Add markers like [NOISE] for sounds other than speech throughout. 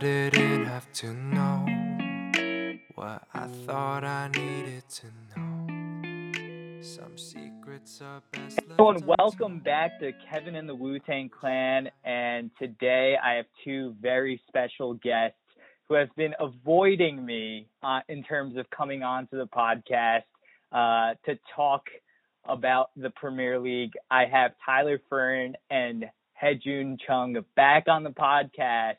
Didn't have to know what I thought I needed to know. Some secrets are best left Hello and welcome back to Kevin and the Wu Tang Clan. And today I have two very special guests who have been avoiding me uh, in terms of coming onto the podcast uh, to talk about the Premier League. I have Tyler Fern and Hejun Chung back on the podcast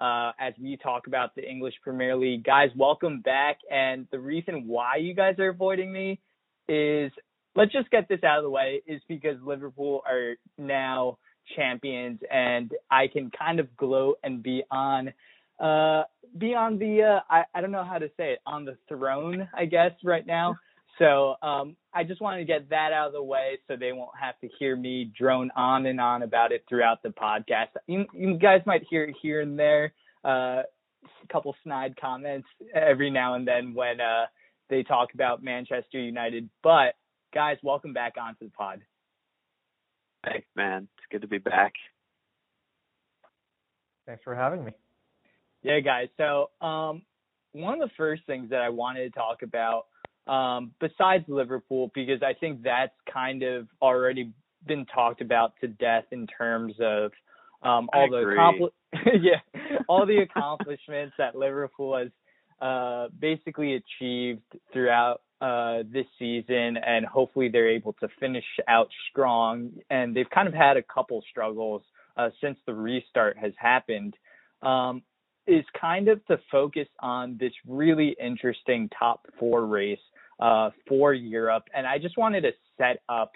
uh, as we talk about the English Premier League. Guys, welcome back. And the reason why you guys are avoiding me is let's just get this out of the way is because Liverpool are now champions and I can kind of gloat and be on uh be on the uh I, I don't know how to say it on the throne I guess right now. So um I just wanted to get that out of the way so they won't have to hear me drone on and on about it throughout the podcast. You, you guys might hear it here and there uh a couple snide comments every now and then when uh they talk about Manchester United, but guys, welcome back onto the pod. Thanks, man. It's good to be back. Thanks for having me. Yeah, guys. So, um, one of the first things that I wanted to talk about, um, besides Liverpool, because I think that's kind of already been talked about to death in terms of um, I all the accompli- [LAUGHS] [LAUGHS] yeah, all the accomplishments that Liverpool has uh, basically achieved throughout uh, this season, and hopefully they're able to finish out strong. And they've kind of had a couple struggles uh, since the restart has happened. Um, is kind of to focus on this really interesting top four race uh, for Europe. And I just wanted to set up,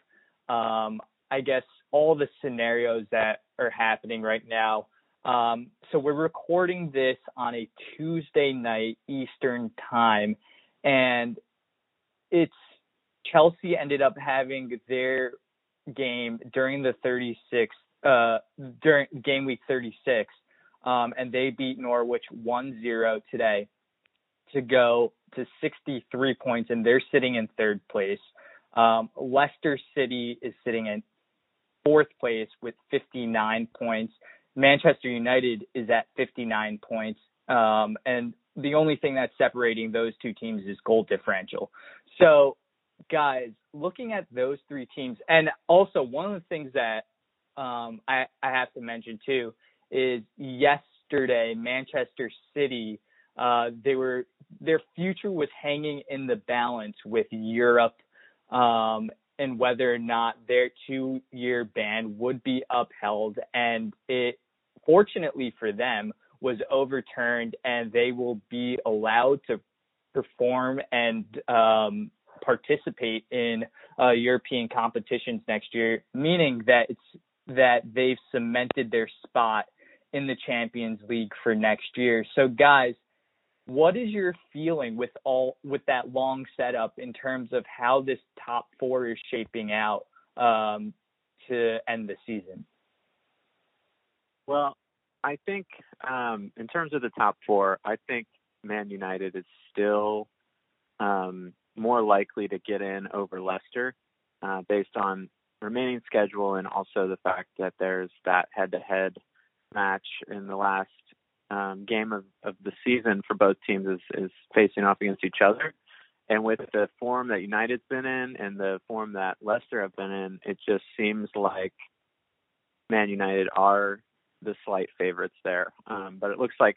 um, I guess, all the scenarios that are happening right now. Um, so we're recording this on a Tuesday night Eastern time, and it's Chelsea ended up having their game during the 36 uh during game week 36 um and they beat Norwich 1-0 today to go to 63 points and they're sitting in third place. Um Leicester City is sitting in fourth place with 59 points. Manchester United is at 59 points. Um and the only thing that's separating those two teams is goal differential. So guys, looking at those three teams, and also one of the things that um, I, I have to mention too is yesterday Manchester City, uh, they were their future was hanging in the balance with Europe, um, and whether or not their two-year ban would be upheld, and it fortunately for them was overturned, and they will be allowed to perform and um, participate in uh, European competitions next year, meaning that it's that they've cemented their spot in the Champions League for next year. So, guys, what is your feeling with all with that long setup in terms of how this top four is shaping out um, to end the season? Well, I think um, in terms of the top four, I think Man United is still um, more likely to get in over Leicester uh, based on remaining schedule and also the fact that there's that head-to-head match in the last um, game of, of the season for both teams is, is facing off against each other. And with the form that United's been in and the form that Leicester have been in, it just seems like Man United are the slight favorites there. Um, but it looks like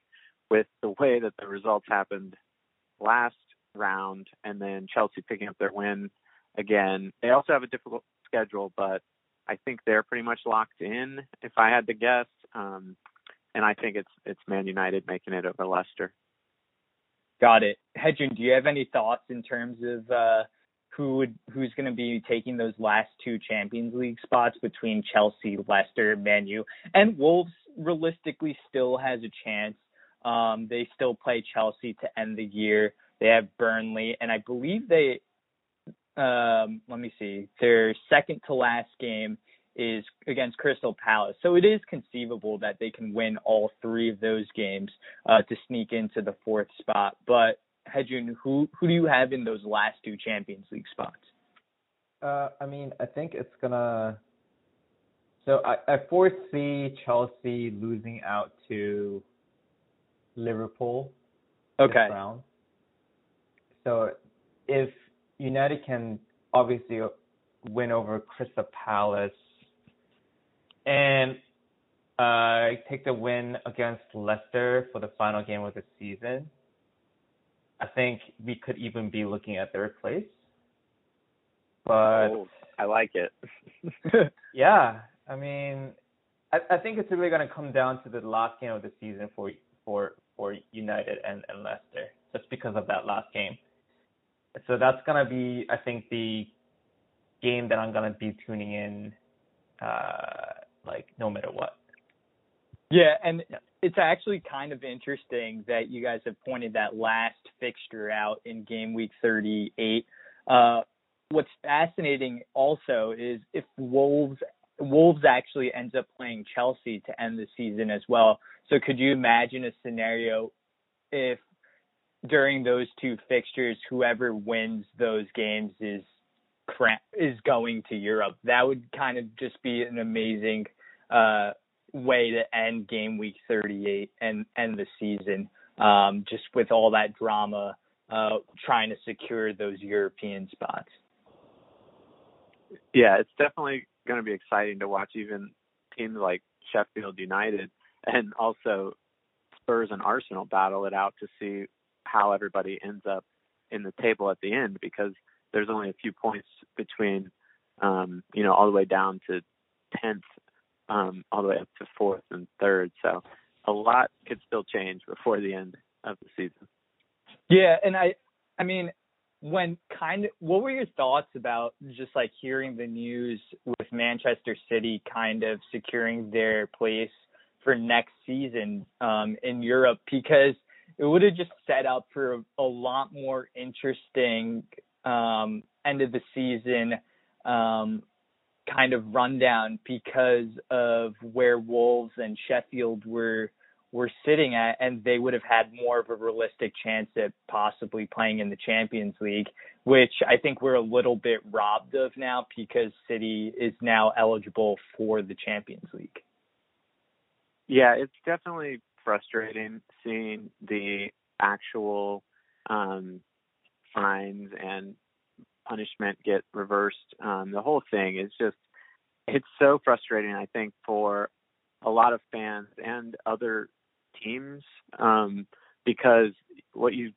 with the way that the results happened last round and then Chelsea picking up their win again, they also have a difficult schedule, but I think they're pretty much locked in if I had to guess. Um, and I think it's it's Man United making it over Leicester. Got it. Hedgen, do you have any thoughts in terms of uh, who would who's going to be taking those last two Champions League spots between Chelsea, Leicester, Man U, and Wolves? Realistically, still has a chance. Um, they still play Chelsea to end the year. They have Burnley, and I believe they. Um, let me see. Their second to last game is against Crystal Palace. So it is conceivable that they can win all three of those games uh, to sneak into the fourth spot. But Hedjun, who who do you have in those last two Champions League spots? Uh, I mean, I think it's gonna. So I, I foresee Chelsea losing out to Liverpool Okay. round. So if United can obviously win over Crystal Palace and uh, take the win against Leicester for the final game of the season, I think we could even be looking at third place. But Oh, I like it. [LAUGHS] [LAUGHS] yeah, I mean, I, I think it's really going to come down to the last game of the season for for for United and, and Leicester, just because of that last game. So that's going to be, I think, the game that I'm going to be tuning in, uh, like no matter what. Yeah, and Yeah. it's actually kind of interesting that you guys have pointed that last fixture out in game week 38. Uh, what's fascinating also is if Wolves Wolves actually ends up playing Chelsea to end the season as well. So could you imagine a scenario if during those two fixtures whoever wins those games is is going to Europe? That would kind of just be an amazing uh way to end game week 38 and end the season um, just with all that drama uh, trying to secure those European spots. yeah, it's definitely going to be exciting to watch even teams like Sheffield United and also Spurs and Arsenal battle it out to see how everybody ends up in the table at the end because there's only a few points between um, you know, all the way down to 10th, um, all the way up to 4th and 3rd. So a lot could still change before the end of the season. Yeah, and I I mean when kind of what were your thoughts about just like hearing the news with Manchester City kind of securing their place for next season um in Europe because it would have just set up for a, a lot more interesting um end of the season um kind of rundown because of where Wolves and Sheffield were were sitting at, and they would have had more of a realistic chance at possibly playing in the Champions League, which I think we're a little bit robbed of now because City is now eligible for the Champions League. Yeah, it's definitely frustrating seeing the actual um, fines and punishment get reversed. Um, the whole thing is just, it's so frustrating, I think, for a lot of fans and other teams um, because what you've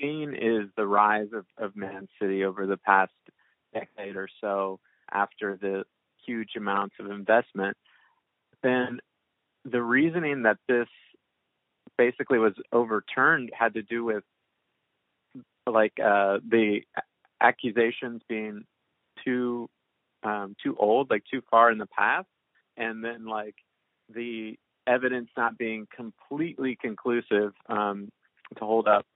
seen is the rise of, of Man City over the past decade or so after the huge amounts of investment. Then the reasoning that this basically was overturned had to do with like uh the accusations being too um too old like too far in the past. And then like the evidence not being completely conclusive um to hold up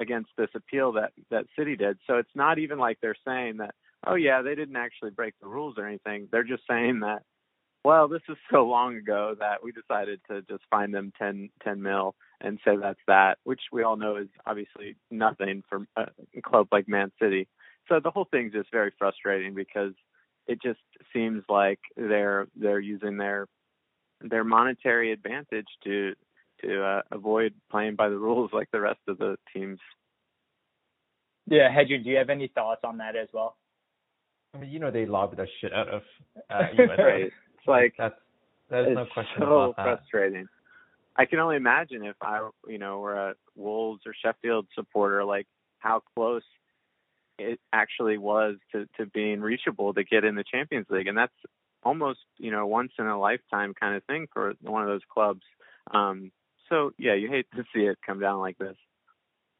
against this appeal that that city did. So it's not even like they're saying that oh yeah they didn't actually break the rules or anything. They're just saying that well, this is so long ago that we decided to just find them 10, 10 mil and say that's that, which we all know is obviously nothing for a club like Man City. So the whole thing's just very frustrating because it just seems like they're they're using their their monetary advantage to to uh, avoid playing by the rules like the rest of the teams. Yeah, Hedger, do you have any thoughts on that as well? I mean, you know, they lobby the shit out of uh, [LAUGHS] United. Right. It's like that's there's it's no question so about that. frustrating. I can only imagine if I, you know, were a Wolves or Sheffield supporter, like how close it actually was to to being reachable to get in the Champions League, and that's almost, you know, once in a lifetime kind of thing for one of those clubs. Um, so yeah, you hate to [LAUGHS] see it come down like this.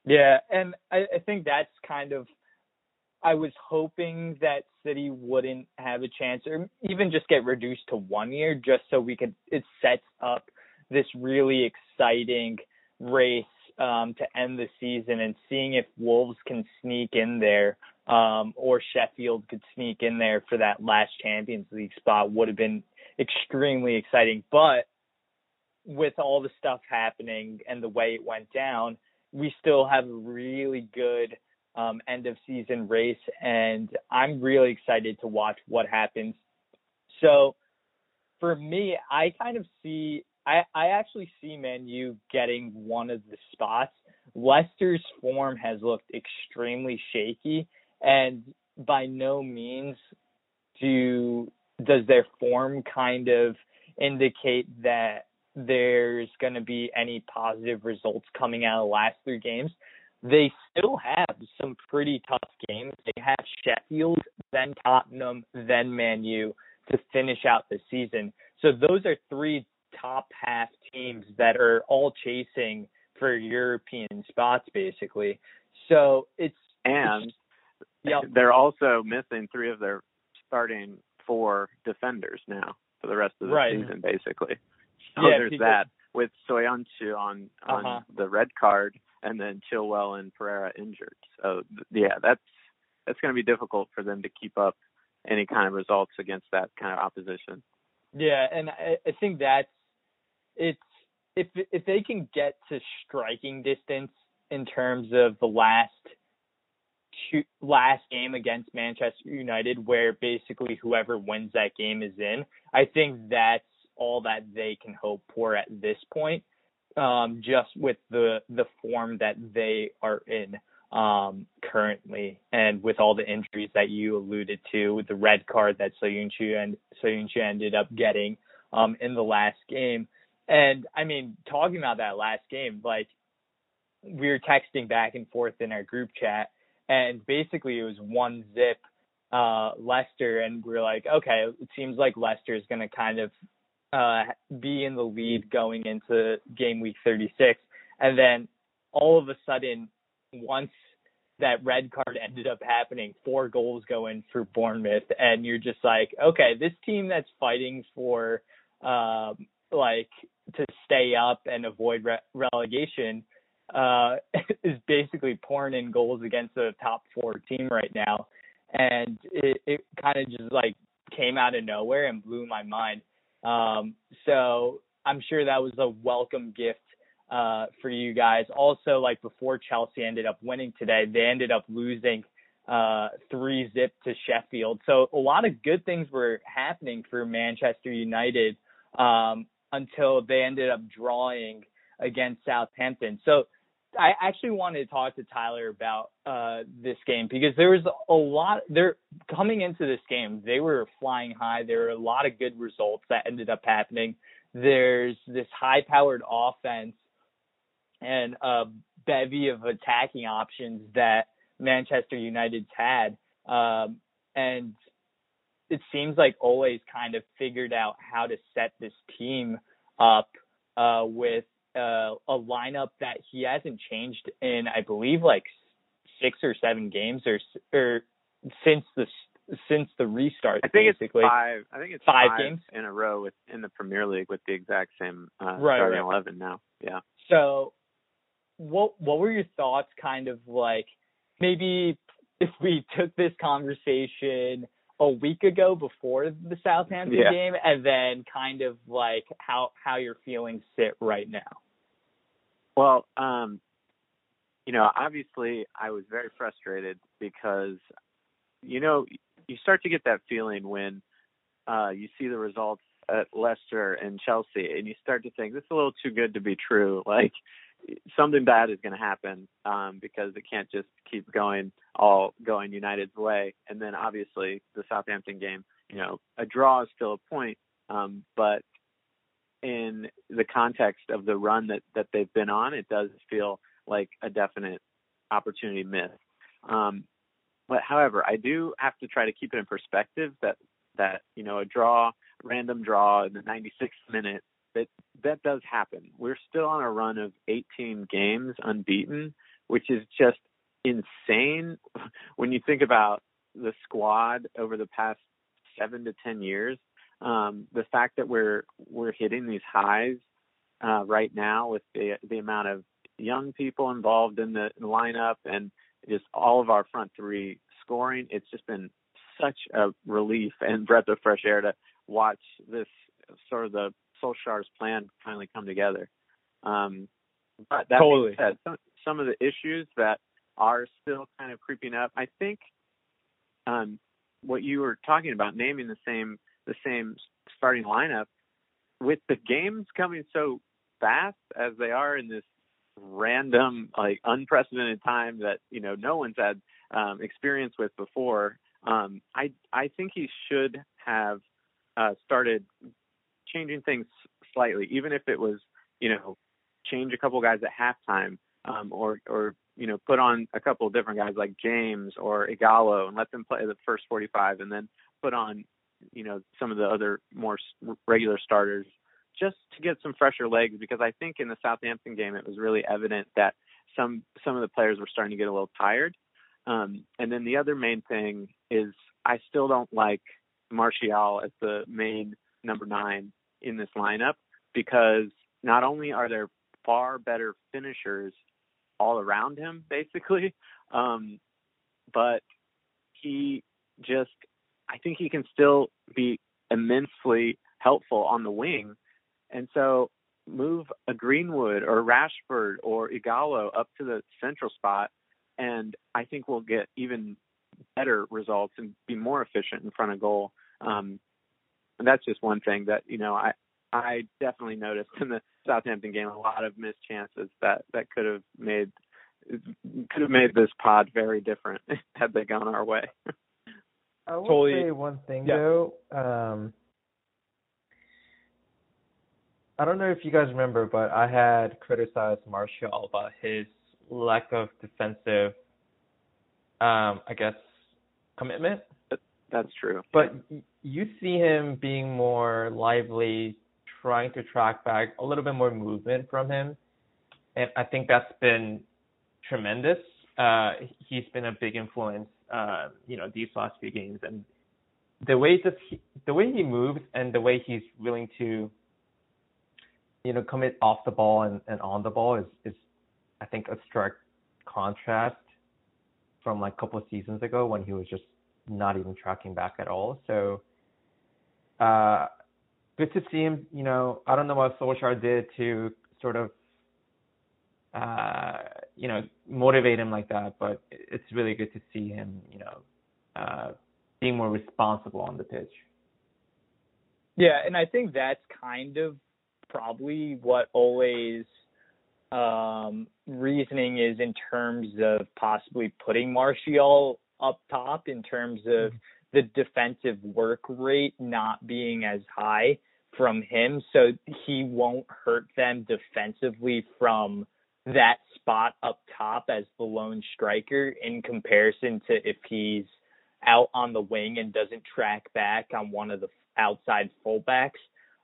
Yeah, and I, I think that's kind of I was hoping that City wouldn't have a chance or even just get reduced to one year just so we could it sets up this really exciting race um to end the season and seeing if Wolves can sneak in there um or Sheffield could sneak in there for that last Champions League spot would have been extremely exciting but with all the stuff happening and the way it went down we still have a really good um, end of season race, and I'm really excited to watch what happens. So, for me, I kind of see I I actually see Man U getting one of the spots. Leicester's form has looked extremely shaky, and by no means do does their form kind of indicate that there's going to be any positive results coming out of the last three games. They still have some pretty tough games. They have Sheffield, then Tottenham, then Man U to finish out the season. So those are three top half teams that are all chasing for European spots basically. So it's and yep. they're also missing three of their starting four defenders now for the rest of the Right. season, basically. So Yeah, there's because- that with Soyuncu on on Uh-huh. the red card, and then Chilwell and Pereira injured. So th- yeah, that's that's going to be difficult for them to keep up any kind of results against that kind of opposition. Yeah, and I, I think that's it's if if they can get to striking distance in terms of the last two, last game against Manchester United, where basically whoever wins that game is in. I think that's all that they can hope for at this point. Um, just with the the form that they are in um, currently, and with all the injuries that you alluded to, with the red card that Soyuncu and Soyuncu ended up getting um, in the last game. And I mean, talking about that last game, like we were texting back and forth in our group chat, and basically it was one zip uh and we are like, okay, it seems like Leicester is going to kind of uh be in the lead going into game week 36, and then all of a sudden, once that red card ended up happening, four goals go in for Bournemouth, and you're just like, okay, this team that's fighting for um like to stay up and avoid re- relegation uh [LAUGHS] is basically pouring in goals against the top four team right now. And it, it kind of just like came out of nowhere and blew my mind. Um so i'm sure that was a welcome gift uh for you guys. Also like before chelsea ended up winning today they ended up losing uh three zip to sheffield. So a lot of good things were happening for manchester united. Um until they ended up drawing against Southampton. So I actually wanted to talk to Tyler about uh this game because there was a lot They're coming into this game, they were flying high. There were a lot of good results that ended up happening. There's this high powered offense and a bevy of attacking options that Manchester United's had. Um and it seems like Ole's kind of figured out how to set this team up uh, with uh, a lineup that he hasn't changed in, I believe, like six or seven games, or or since the since the restart. I think basically. it's five. I think it's Five five, games? in a row with in the Premier League with the exact same uh, Right, starting right. eleven now. Yeah. So, what what were your thoughts? Kind of like maybe if we took this conversation a week ago before the Southampton Yeah. game, and then kind of like how how your feelings sit right now. Well, um, you know, obviously I was very frustrated because, you know, you start to get that feeling when uh, you see the results at Leicester and Chelsea, and you start to think this is a little too good to be true. Like something bad is going to happen um, because it can't just keep going all going United's way. And then obviously the Southampton game, you know, a draw is still a point, um, but in the context of the run that that they've been on, it does feel like a definite opportunity missed. Um, but however, I do have to try to keep it in perspective that that you know a draw, random draw in the 96th minute that that does happen. We're still on a run of 18 games unbeaten, which is just insane [LAUGHS] when you think about the squad over the past seven to ten years. Um, the fact that we're we're hitting these highs uh, right now with the the amount of young people involved in the lineup and just all of our front three scoring, it's just been such a relief and breath of fresh air to watch this sort of the Solskjaer's plan finally come together. Um, but that Totally. being said, some, some of the issues that are still kind of creeping up, I think um, what you were talking about, naming the same the same starting lineup, with the games coming so fast as they are in this random, like unprecedented time that you know no one's had um, experience with before, um, I I think he should have uh, started changing things slightly, even if it was you know change a couple guys at halftime, um, or or you know put on a couple of different guys like James or Ighalo and let them play the first 45, and then put on you know some of the other more regular starters just to get some fresher legs because I think in the Southampton game it was really evident that some some of the players were starting to get a little tired. Um, and then the other main thing is I still don't like Martial as the main number nine in this lineup because not only are there far better finishers all around him basically, [LAUGHS] um, but he just I think he can still be immensely helpful on the wing. And so move a Greenwood or Rashford or Ighalo up to the central spot and I think we'll get even better results and be more efficient in front of goal. Um, and that's just one thing that you know I I definitely noticed in the Southampton game a lot of missed chances that that could have made could have made this pod very different [LAUGHS] had they gone our way. I will Totally. say one thing Yeah. though. Um, I don't know if you guys remember, but I had criticized Martial about his lack of defensive, um, I guess, commitment. That's true. But you see him being more lively, trying to track back, a little bit more movement from him, and I think that's been tremendous. Uh, he's been a big influence, uh, you know, these last few games, and the way that he, the way he moves and the way he's willing to, you know, commit off the ball and, and on the ball is is, I think, a stark contrast from like a couple of seasons ago when he was just not even tracking back at all. So, uh, good to see him. You know, I don't know what Solskjaer did to sort of, uh, you know, motivate him like that, but it's really good to see him, you know, uh, being more responsible on the pitch. Yeah, and I think that's kind of probably what Ole's um, reasoning is in terms of possibly putting Martial up top in terms of the defensive work rate not being as high from him, so he won't hurt them defensively from that spot up top as the lone striker in comparison to if he's out on the wing and doesn't track back on one of the outside fullbacks,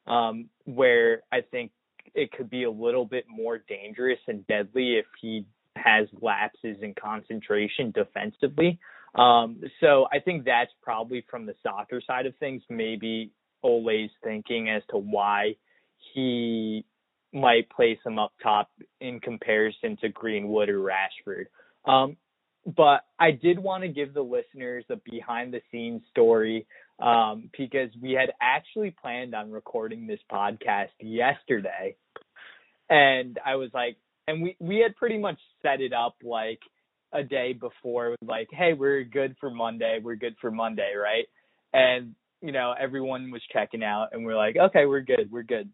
um, where I think it could be a little bit more dangerous and deadly if he has lapses in concentration defensively. Um, so I think that's probably from the soccer side of things, maybe Ole's thinking as to why he might place him up top in comparison to Greenwood or Rashford. Um, but I did want to give the listeners a behind the scenes story um, because we had actually planned on recording this podcast yesterday. And I was like, and we, we had pretty much set it up like a day before, like, hey, we're good for Monday. We're good for Monday, right? And, you know, everyone was checking out and we're like, okay, we're good. We're good.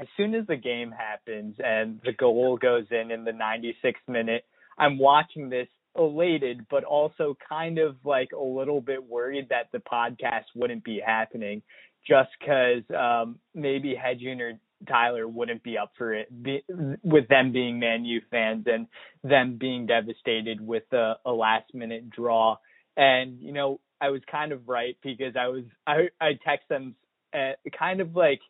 As soon as the game happens and the goal goes in in the 96th minute, I'm watching this elated, but also kind of like a little bit worried that the podcast wouldn't be happening just because um, maybe Hedgen or Tyler wouldn't be up for it be, with them being Man U fans and them being devastated with a, a last minute draw. And, you know, I was kind of right because I was, I, I text them uh, kind of like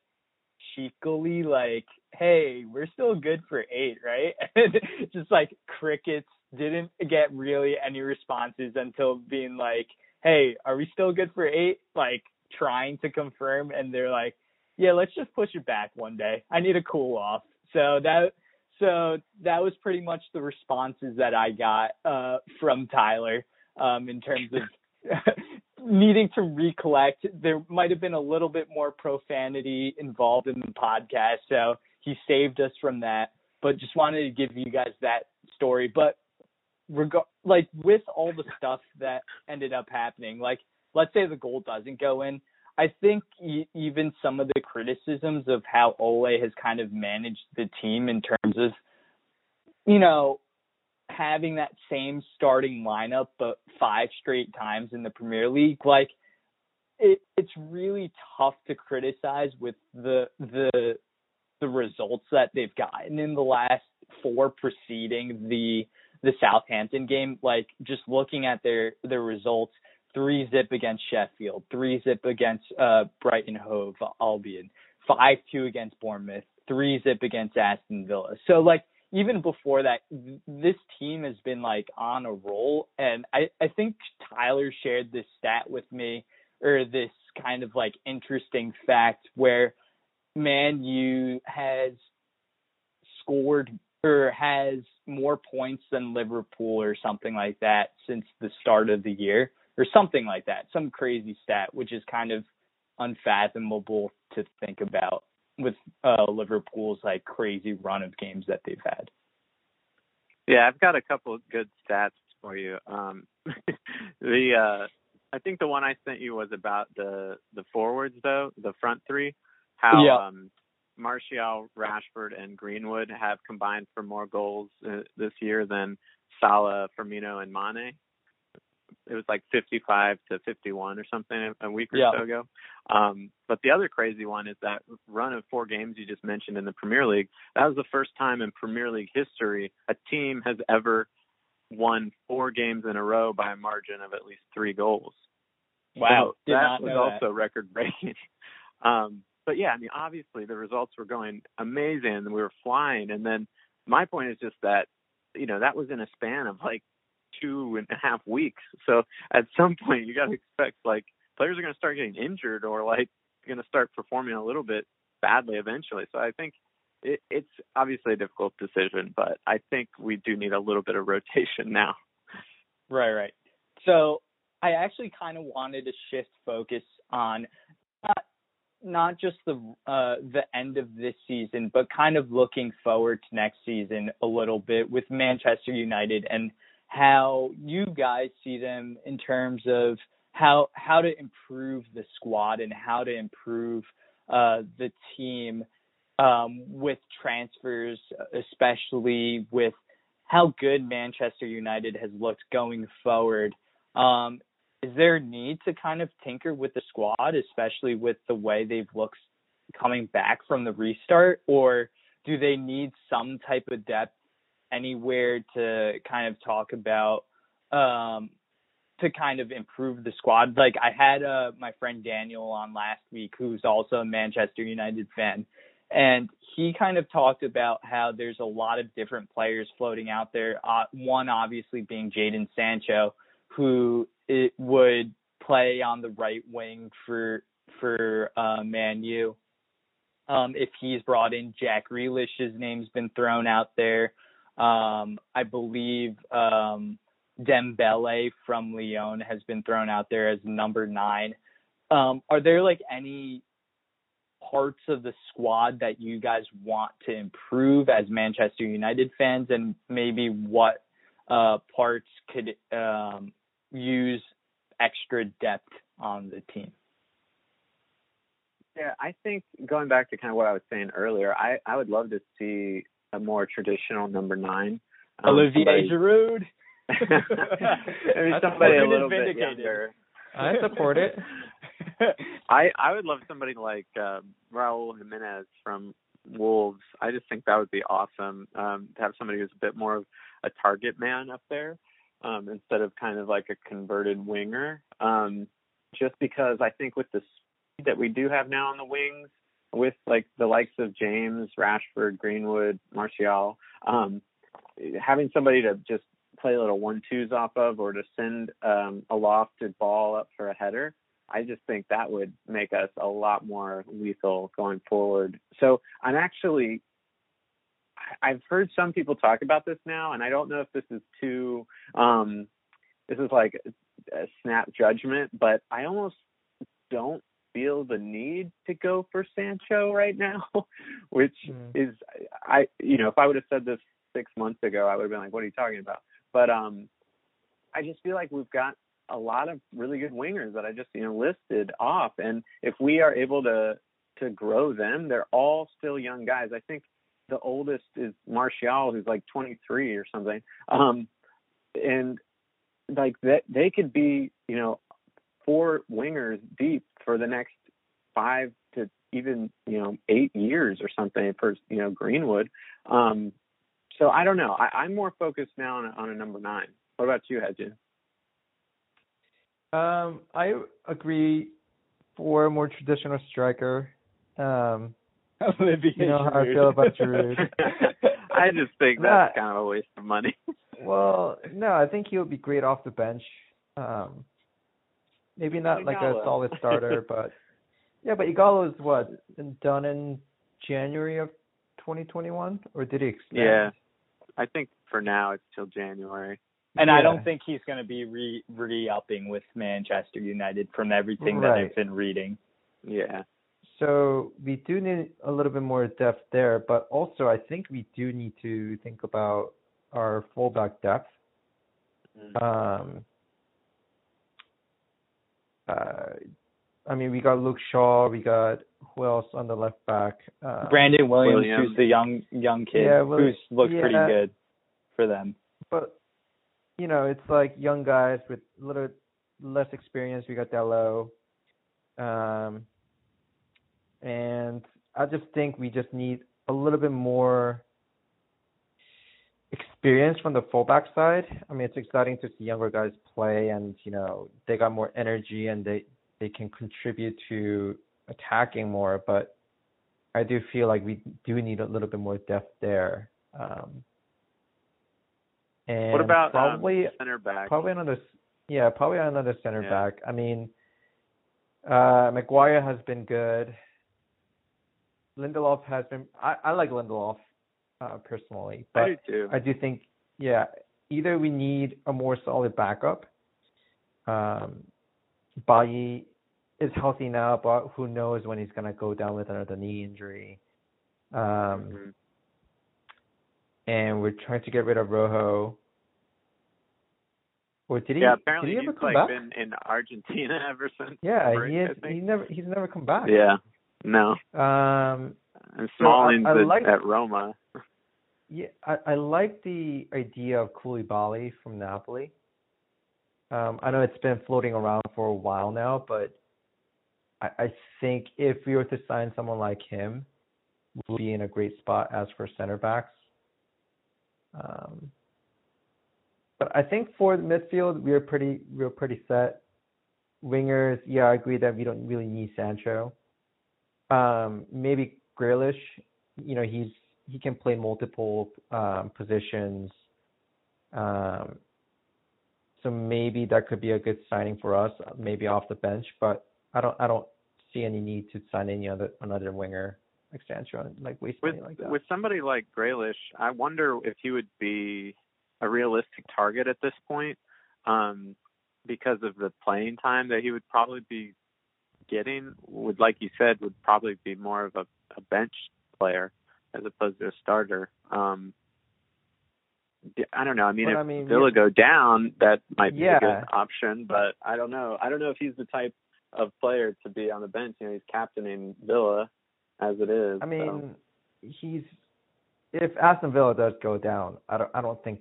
cheekily, like, hey, we're still good for eight, right? [LAUGHS] And just like crickets didn't get really any responses until being like, "Hey, are we still good for eight? Like trying to confirm, and they're like, "Yeah, let's just push it back one day. I need a cool off." So that so that was pretty much the responses that I got uh, from Tyler um, in terms of [LAUGHS] needing to recollect. There might have been a little bit more profanity involved in the podcast, so he saved us from that. But just wanted to give you guys that story. But reg- like with all the stuff that ended up happening, like let's say the goal doesn't go in, I think even some of the criticisms of how Ole has kind of managed the team in terms of, you know, having that same starting lineup but five straight times in the Premier League, like it, it's really tough to criticize with the the the results that they've gotten in the last four preceding the the Southampton game. Like just looking at their their results, three zip against Sheffield, three zip against uh, Brighton Hove Albion, five two against Bournemouth, three zip against Aston Villa. So like even before that, this team has been like on a roll, and I I think Tyler shared this stat with me or this kind of like interesting fact where Man U has scored or has more points than Liverpool or something like that since the start of the year or something like that. Some crazy stat, which is kind of unfathomable to think about with uh, Liverpool's like crazy run of games that they've had. Yeah, I've got a couple of good stats for you. Um, [LAUGHS] the uh, I think the one I sent you was about the the forwards though, the front three. How yeah. um, Martial, Rashford, and Greenwood have combined for more goals uh, this year than Salah, Firmino, and Mane. It was like 55 to 51 or something a week or yeah. so ago. Um, but the other crazy one is that run of four games you just mentioned in the Premier League. That was the first time in Premier League history a team has ever won four games in a row by a margin of at least three goals. Wow, so that was also record breaking. [LAUGHS] um, but yeah, I mean, obviously the results were going amazing and we were flying. And then my point is just that, you know, that was in a span of like two and a half weeks. So at some point you got to expect like players are going to start getting injured or like going to start performing a little bit badly eventually. So I think it, it's obviously a difficult decision, but I think we do need a little bit of rotation [LAUGHS] now. Right, right. So I actually kind of wanted to shift focus on not not just the uh, the end of this season, but kind of looking forward to next season a little bit with Manchester United and how you guys see them in terms of how how to improve the squad and how to improve uh, the team um, with transfers, especially with how good Manchester United has looked going forward. Um, is there a need to kind of tinker with the squad, especially with the way they've looked coming back from the restart, or do they need some type of depth anywhere to kind of talk about um, to kind of improve the squad? Like I had uh, my friend Daniel on last week, who's also a Manchester United fan, and he kind of talked about how there's a lot of different players floating out there. Uh, one obviously being Jadon Sancho who it would play on the right wing for for uh, Man U. Um, if he's brought in, Jack Grealish's name's been thrown out there. Um, I believe um, Dembele from Lyon has been thrown out there as number nine. Um, are there like any parts of the squad that you guys want to improve as Manchester United fans, and maybe what uh, parts could um, use extra depth on the team. Yeah, I think going back to kind of what I was saying earlier, I, I would love to see a more traditional number nine. Um, Olivier somebody... Giroud. [LAUGHS] [LAUGHS] Maybe somebody a little bit younger. I support it. [LAUGHS] I I would love somebody like uh, Raul Jimenez from Wolves. I just think that would be awesome um, to have somebody who's a bit more of a target man up there um, instead of kind of like a converted winger. Um, just because I think with the speed that we do have now on the wings, with like the likes of James, Rashford, Greenwood, Martial, um, having somebody to just play little one twos off of or to send um, a lofted ball up for a header, I just think that would make us a lot more lethal going forward. So I'm actually I've heard some people talk about this now, and I don't know if this is too, um, this is like a snap judgment, but I almost don't feel the need to go for Sancho right now, [LAUGHS] which mm. is, I, you know, if I would have said this six months ago, I would have been like, what are you talking about? But, um, I just feel like we've got a lot of really good wingers that I just you know listed off, and if we are able to to grow them, they're all still young guys. I think the oldest is Martial, who's like 23 or something, um, and like that they could be you know four wingers deep for the next five to even you know eight years or something for you know Greenwood. Um, so I don't know. I, I'm more focused now on a, on a number nine. What about you, Hedges? Um, I agree for a more traditional striker. Um, [LAUGHS] Olivier you know how I feel about Giroud. [LAUGHS] I just think that's kind of a waste of money. [LAUGHS] well, no, I think he'll be great off the bench. Um, maybe not like a solid starter, [LAUGHS] but yeah, but Ighalo is what done in January of 2021, or did he extend? Yeah, I think for now it's till January. And Yeah. I don't think he's going to be re re upping with Manchester United from everything that I've been reading. Yeah. So we do need a little bit more depth there, but also I think we do need to think about our fullback depth. Mm. Um, uh, I mean, we got Luke Shaw, we got who else on the left back? Uh, Brandon Williams, Williams. who's the young young kid Yeah, well, who's looked pretty good for them. but you know, it's like young guys with a little less experience. We got Dalot, um, and I just think we just need a little bit more experience from the fullback side. I mean, it's exciting to see younger guys play, and you know, they got more energy and they they can contribute to attacking more. But I do feel like we do need a little bit more depth there. Um, and What about probably um, center back? probably another yeah probably another center Yeah. back. I mean, uh, Maguire has been good. Lindelof has been. I, I like Lindelof uh, personally, but I do too. I do think yeah either we need a more solid backup. Um, Bailly is healthy now, but who knows when he's gonna go down with another knee injury. Um, Mhm. and we're trying to get rid of Rojo. Or did he? yeah, did apparently he ever he's come like back? been in Argentina [LAUGHS] ever since. yeah, break, he think. he never he's never come back. Yeah. No. Um. And So I- I at- like- at Roma. Yeah, I, I like the idea of Koulibaly from Napoli. Um, I know it's been floating around for a while now, but I, I think if we were to sign someone like him, we'll be in a great spot as for center backs. Um, but I think for the midfield, we're pretty we're pretty set. Wingers, yeah, I agree that we don't really need Sancho. Um, maybe Grealish, you know, he's he can play multiple um, positions. Um, so maybe that could be a good signing for us, maybe off the bench. But I don't I don't see any need to sign any other another winger like Sancho and like waste With money like that. with somebody like Grealish, I wonder if he would be a realistic target at this point, um, because of the playing time that he would probably be getting. Would like you said, would probably be more of a, a bench player as opposed to a starter. Um, I don't know. I mean, But if I mean, Villa yeah. go down, that might be a good option. But I don't know. I don't know if he's the type of player to be on the bench. You know, he's captaining Villa as it is. I so. mean, he's if Aston Villa does go down, I don't I don't think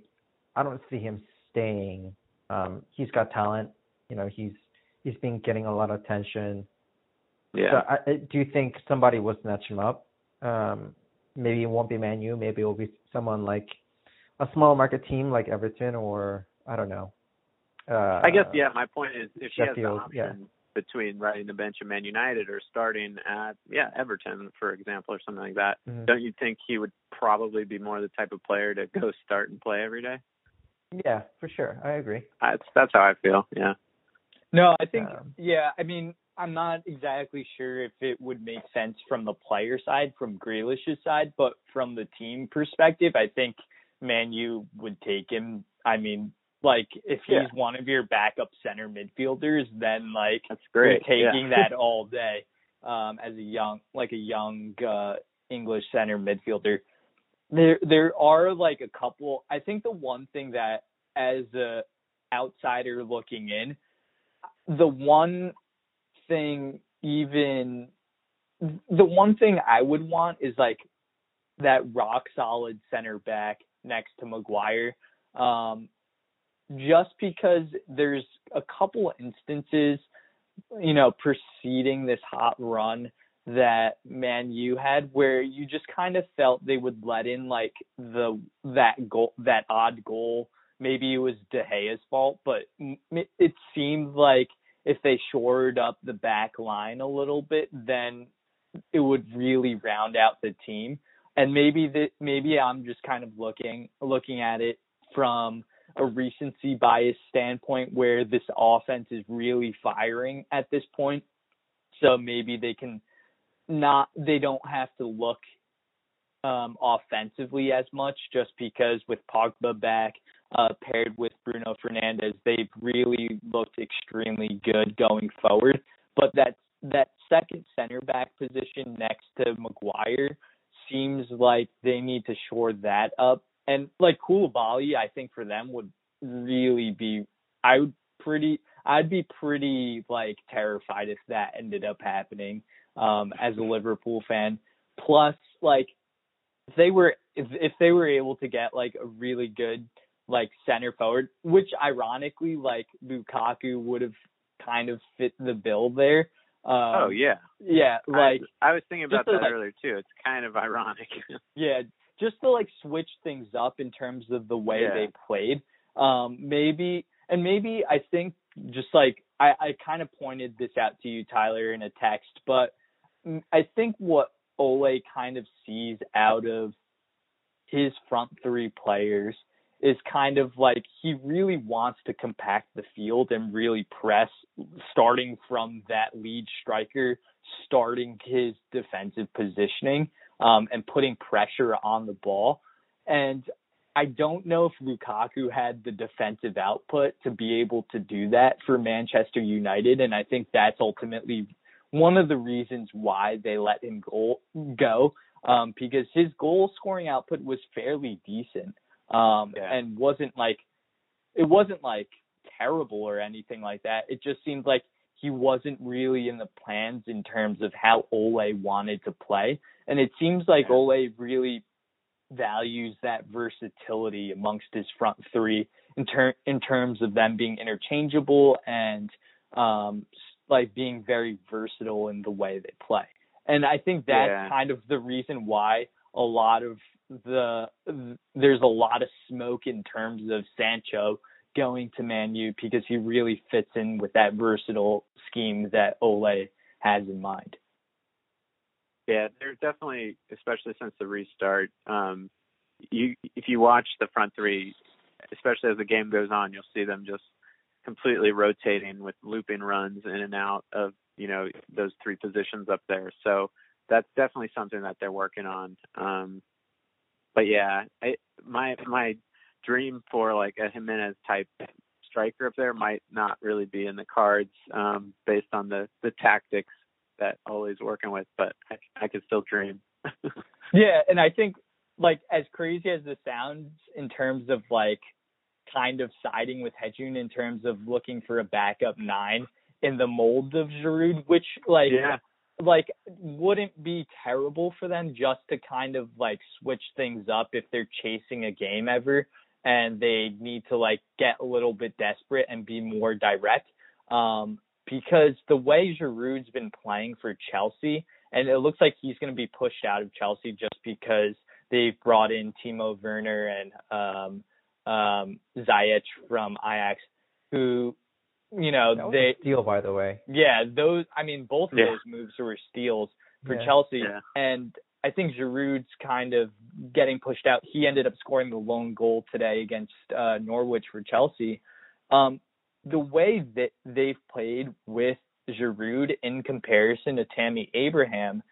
I don't see him staying. Um, he's got talent. You know, he's he's been getting a lot of attention. yeah. So I, I do you think somebody will snatch him up. Um, maybe it won't be Man U. Maybe it will be someone like a small market team like Everton or I don't know. Uh, I guess yeah. My point is, if he has the option yeah. between riding the bench at Man United or starting at yeah Everton, for example, or something like that, mhm. don't you think he would probably be more the type of player to go start and play every day? Yeah, for sure. I agree. That's that's how I feel. Yeah. No, I think Um, yeah. I mean, I'm not exactly sure if it would make sense from the player side, from Grealish's side, but from the team perspective, I think Manu would take him. I mean, like if he's Yeah. one of your backup center midfielders, then like That's great. you're taking yeah. that all day um, as a young, like a young uh, English center midfielder. There, there are like a couple. I think the one thing that, as a outsider looking in, the one thing even the one thing I would want is like that rock solid center back next to Maguire. Um, just because there's a couple instances, you know, preceding this hot run that Man U had where you just kind of felt they would let in like the that goal that odd goal. Maybe it was De Gea's fault, but it seemed like if they shored up the back line a little bit, then it would really round out the team. And maybe maybe I'm just kind of looking looking at it from a recency bias standpoint where this offense is really firing at this point. So maybe they can not they don't have to look um, offensively as much just because with Pogba back uh, paired with Bruno Fernandes, they've really looked extremely good going forward. But that that second center back position next to Maguire seems like they need to shore that up. And like Koulibaly, I think for them would really be I would pretty I'd be pretty like terrified if that ended up happening um as a Liverpool fan. Plus like if they were if if they were able to get like a really good like center forward, which ironically like Lukaku would have kind of fit the bill there. Um, oh yeah. Yeah, like I, I was thinking about that like, earlier too. It's kind of ironic. [LAUGHS] yeah, just to like switch things up in terms of the way Yeah. they played. Um, maybe and maybe I think just like I, I kind of pointed this out to you, Tyler, in a text, but I think what Ole kind of sees out of his front three players is kind of like he really wants to compact the field and really press starting from that lead striker starting his defensive positioning um, and putting pressure on the ball. And I don't know if Lukaku had the defensive output to be able to do that for Manchester United and I think that's ultimately one of the reasons why they let him go go um, because his goal scoring output was fairly decent um Yeah. and wasn't like it wasn't like terrible or anything like that. It just seemed like he wasn't really in the plans in terms of how Ole wanted to play. And it seems like Yeah. Ole really values that versatility amongst his front three in ter- in terms of them being interchangeable and um like being very versatile in the way they play. And I think that's Yeah. kind of the reason why a lot of the there's a lot of smoke in terms of Sancho going to Man U because he really fits in with that versatile scheme that Ole has in mind. Yeah, there's definitely, especially since the restart. Um, you if you watch the front three, especially as the game goes on, you'll see them just completely rotating with looping runs in and out of you know those three positions up there. So that's definitely something that they're working on. Um, but yeah, I, my my dream for like a Jimenez type striker up there might not really be in the cards um, based on the the tactics that Ole's working with, but I, I could still dream. [LAUGHS] Yeah, and I think like as crazy as this sounds in terms of like kind of siding with Hedjun in terms of looking for a backup nine in the mold of Giroud, which like yeah, like wouldn't be terrible for them just to kind of like switch things up if they're chasing a game ever and they need to like get a little bit desperate and be more direct. Um because the way Giroud's been playing for Chelsea and it looks like he's going to be pushed out of Chelsea just because they've brought in Timo Werner and um um Ziyech from Ajax who you know That was they a steal, by the way. yeah, those. I mean, both of Yeah. those moves were steals for Yeah. Chelsea, Yeah. and I think Giroud's kind of getting pushed out. He ended up scoring the lone goal today against uh, Norwich for Chelsea. Um, the way that they've played with Giroud in comparison to Tammy Abraham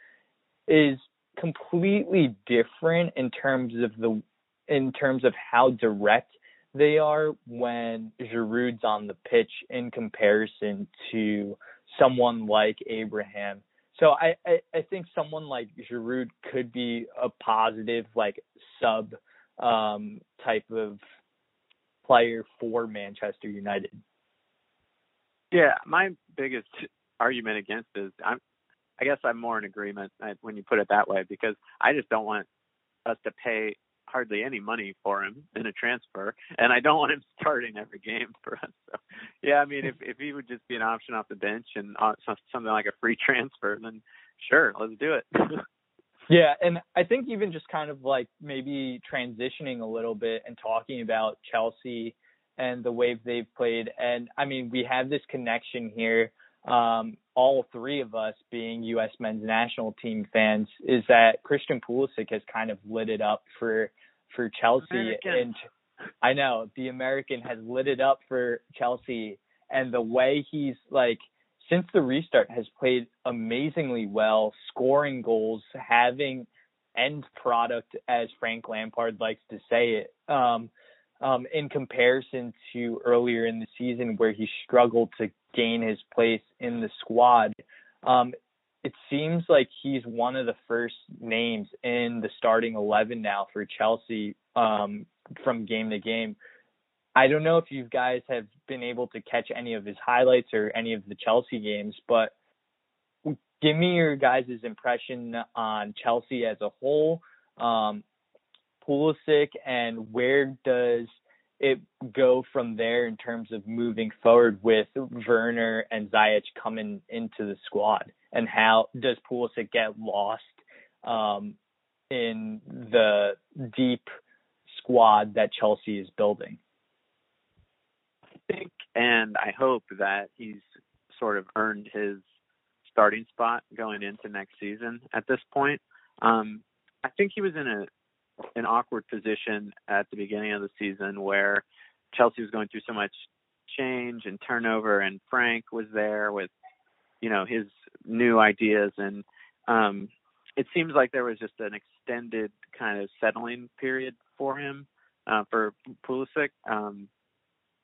is completely different in terms of the in terms of how direct they are when Giroud's on the pitch in comparison to someone like Abraham. So I, I, I think someone like Giroud could be a positive like sub um type of player for Manchester United. Yeah, my biggest argument against is I'm I guess I'm more in agreement uh, when you put it that way because I just don't want us to pay hardly any money for him in a transfer, and I don't want him [LAUGHS] starting every game for us. So, yeah, I mean, if if he would just be an option off the bench and uh, something like a free [LAUGHS] transfer, then sure, let's do it. [LAUGHS] yeah, and I think even just kind of like maybe transitioning a little bit and talking about Chelsea and the way they've played, and I mean, we have this connection here um, all three of us being U.S. men's national team fans, is that Christian Pulisic has kind of lit it up for for Chelsea, American. and I know the American has lit it up for Chelsea, and the way he's like since the restart has played amazingly well, scoring goals, having end product, as Frank Lampard likes to say it. Um, um, in comparison to earlier in the season where he struggled to gain his place in the squad. Um, it seems like he's one of the first names in the starting 11 now for Chelsea um, from game to game. I don't know if you guys have been able to catch any of his highlights or any of the Chelsea games, but give me your guys' impression on Chelsea as a whole. Um, Pulisic and where does it go from there in terms of moving forward with Werner and Ziyech coming into the squad? And how does Pulisic get lost um, in the deep squad that Chelsea is building? I think and I hope that he's sort of earned his starting spot going into next season at this point. Um, I think he was in a an awkward position at the beginning of the season where Chelsea was going through so much change and turnover, and Frank was there with, you know, his new ideas, and um, it seems like there was just an extended kind of settling period for him uh, for Pulisic. Um,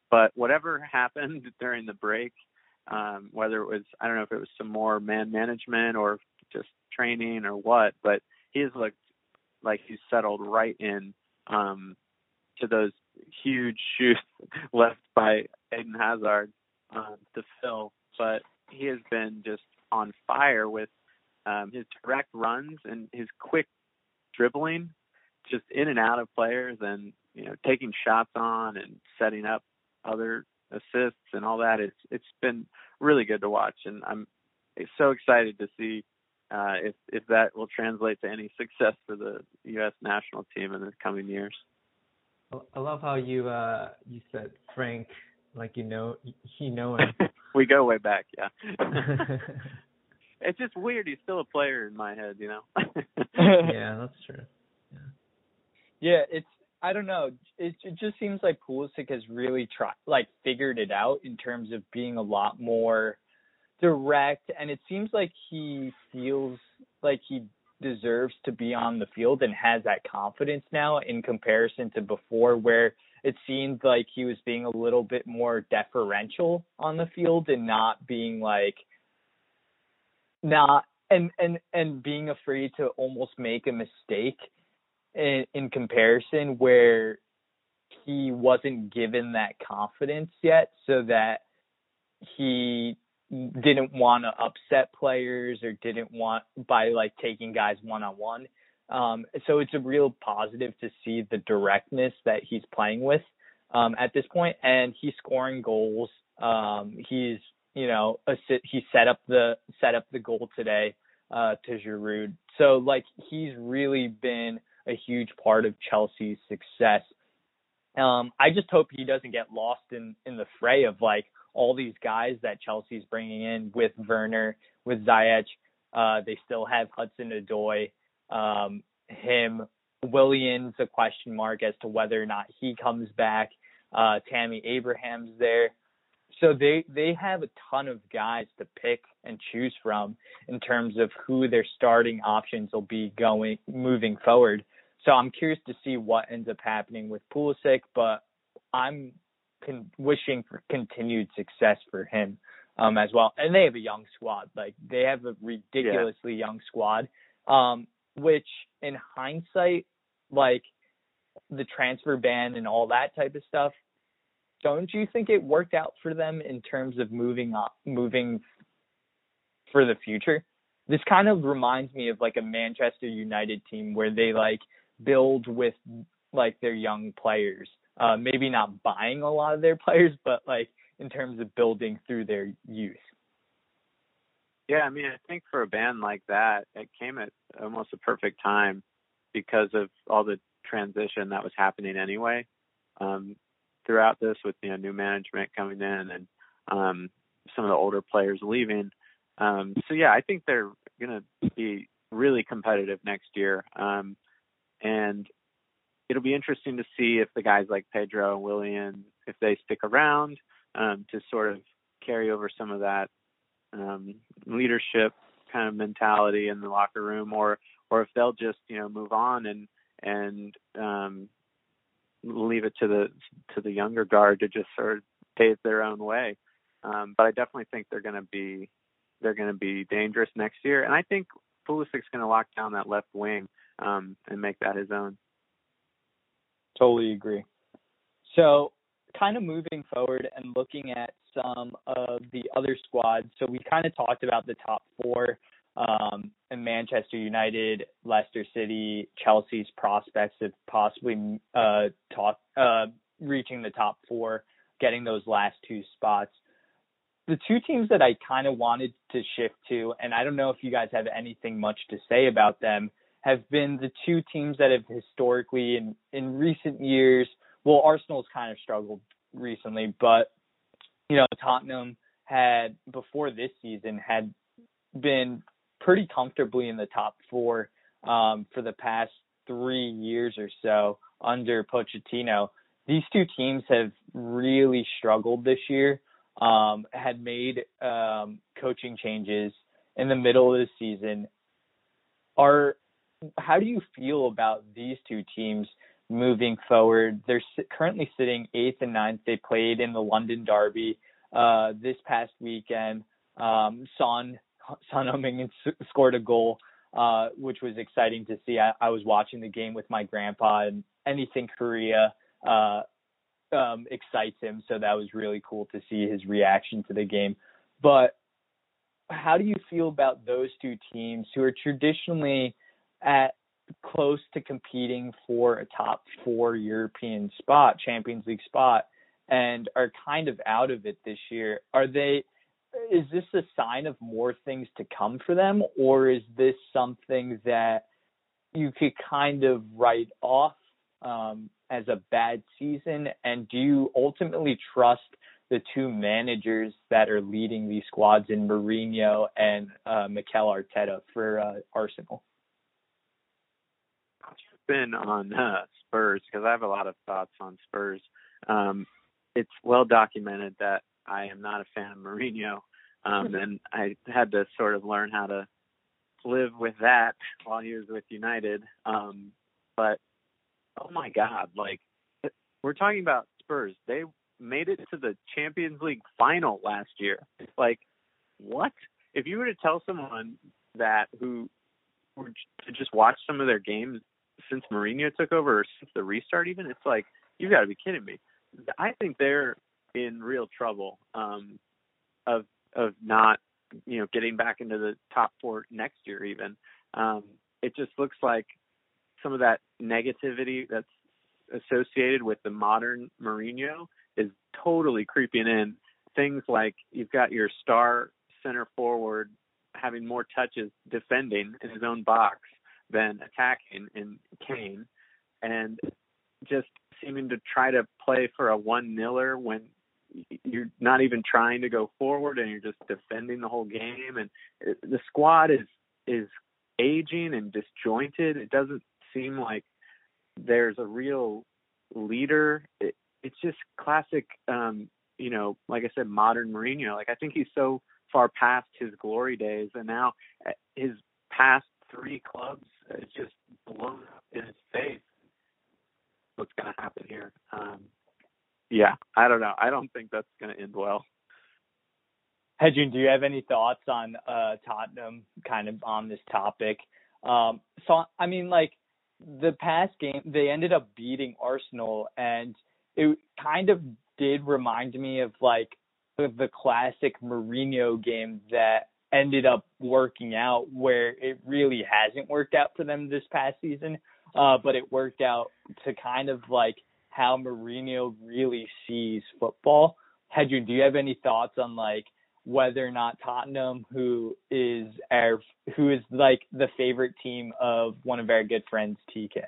but whatever happened [LAUGHS] during the break, um, whether it was I don't know if it was some more man management or just training or what, but he has looked like he's settled right in um, to those huge [LAUGHS] shoes left by Eden Hazard um, to fill. But he has been just on fire with um, his direct runs and his quick dribbling, just in and out of players, and you know taking shots on and setting up other assists and all that. It's it's been really good to watch, and I'm so excited to see uh, if if that will translate to any success for the U.S. national team in the coming years. I love how you uh you said Frank, like you know he know him. [LAUGHS] [LAUGHS] we go way back, yeah. [LAUGHS] it's just weird. He's still a player in my head, you know. [LAUGHS] yeah, that's true. Yeah. Yeah, it's I don't know. It it just seems like Pulisic has really tried like figured it out in terms of being a lot more direct, and it seems like he feels like he deserves to be on the field and has that confidence now in comparison to before where it seemed like he was being a little bit more deferential on the field and not being like not and and and being afraid to almost make a mistake in in comparison where he wasn't given that confidence yet so that he didn't want to upset players or didn't want by like taking guys one on one. Um, so it's a real positive to see the directness that he's playing with um, at this point, and he's scoring goals. Um, he's you know he set up the set up the goal today uh, to Giroud. So like he's really been a huge part of Chelsea's success. Um, I just hope he doesn't get lost in in the fray of like all these guys that Chelsea's bringing in with Werner, with Ziyech. Uh, they still have Hudson Odoi, um, him, Willian, a question mark as to whether or not he comes back. Uh, Tammy Abraham's there. So they they have a ton of guys to pick and choose from in terms of who their starting options will be going moving forward. So I'm curious to see what ends up happening with Pulisic, but I'm con- wishing for continued success for him um, as well. And they have a young squad. Like they have a ridiculously yeah. young squad, um, which in hindsight, like the transfer ban and all that type of stuff, don't you think it worked out for them in terms of moving up, moving for the future? This kind of reminds me of like a Manchester United team where they like build with like their young players. Uh, maybe not buying a lot of their [LAUGHS] players, but like in terms of building through their youth. Yeah, I mean, I think for a band like that, it came at almost a perfect time because of all the transition that was happening anyway. Um, throughout this, with you know new management coming in and um, some of the older players leaving. Um, so yeah, I think they're going to be really competitive next year. Um, and it'll be interesting to see if the guys like Pedro and Willian, if they stick around um, to sort of carry over some of that um, leadership kind of mentality in the locker room, or or if they'll just you know move on and and um, leave it to the to the younger guard to just sort of pave their own way. Um, but I definitely think they're going to be they're going to be dangerous next year, and I think Pulisic's going to lock down that left wing um, and make that his own. Totally agree. So, kind of moving forward and looking at some of the other squads. So we kind of talked about the top four um, and Manchester United, Leicester City, Chelsea's prospects of possibly uh, talk, uh, reaching the top four, getting those last two spots. The two teams that I kind of wanted to shift to, and I don't know if you guys have anything much to say about them, have been the two teams that have historically in in recent years. Well, Arsenal's kind of struggled recently, but you know Tottenham had before this season had been pretty comfortably in the top four um, for the past three years or so under Pochettino. These two teams have really struggled this year. Um, had made um, coaching changes in the middle of the season. Are how do you feel about these two teams moving forward? They're currently sitting eighth and ninth. They played in the London Derby uh, this past weekend. Um, Son Son Heung-min scored a goal, uh, which was exciting to see. I, I was watching the game with my grandpa, and anything Korea uh, um, excites him, so that was really cool to see his reaction to the game. But how do you feel about those two teams who are traditionally at close to competing for a top four European spot, Champions League spot, and are kind of out of it this year? Are they? Is this a sign of more things to come for them, or is this something that you could kind of write off um, as a bad season? And do you ultimately trust the two managers that are leading these squads in Mourinho and uh, Mikel Arteta for uh, Arsenal? Spin on uh, Spurs because I have a lot of thoughts on Spurs. Um, it's well documented that I am not a fan of Mourinho, um, and I had to sort of learn how to live with that while he was with United. Um, but oh my God, like we're talking about Spurs. They made it to the Champions League final last year. Like what? If you were to tell someone that who were to just watch some of their games since Mourinho took over or since the restart even, it's like you've got to be kidding me. I think they're in real trouble um of of not you know getting back into the top four next year even. Um it just looks like some of that negativity that's associated with the modern Mourinho is totally creeping in. Things like you've got your star center forward having more touches defending in his own box than attacking in Kane, and just seeming to try to play for a one niller when you're not even trying to go forward and you're just defending the whole game. And the squad is is aging and disjointed. It doesn't seem like there's a real leader. It, it's just classic, um, you know, like I said, modern Mourinho. Like I think he's so far past his glory days, and now uh, his past three clubs is just blown up in his face. What's going to happen here? Um, yeah, I don't know. I don't think that's going to end well. Hedjun, do you have any thoughts on uh, Tottenham kind of on this topic? Um, so, I mean, like the past game, they ended up beating Arsenal, and it kind of did remind me of like the classic Mourinho game that ended up working out where it really hasn't worked out for them this past season. Uh, but it worked out to kind of like how Mourinho really sees football. Hedron, do you have any thoughts on like whether or not Tottenham, who is our who is like the favorite team of one of our good friends, TK?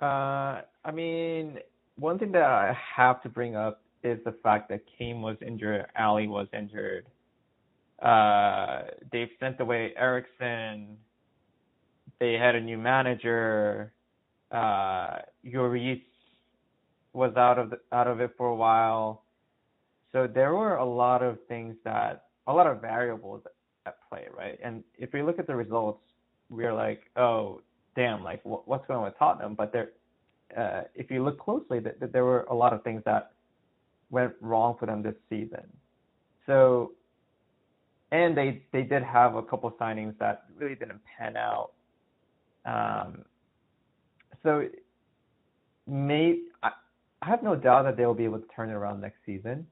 Uh, I mean, one thing that I have to bring up is the fact that Kane was injured, Alli was injured. Uh, they've sent away Eriksen. They had a new manager. Uh, was out of the, out of it for a while. So there were a lot of things that a lot of variables at play, right? And if we look at the results, we're like, oh, damn, like what's going on with Tottenham? But there, uh, if you look closely, that, that there were a lot of things that went wrong for them this season. So, and they they did have a couple signings that really didn't pan out. Um, so, may I, I have no doubt that they will be able to turn it around next season.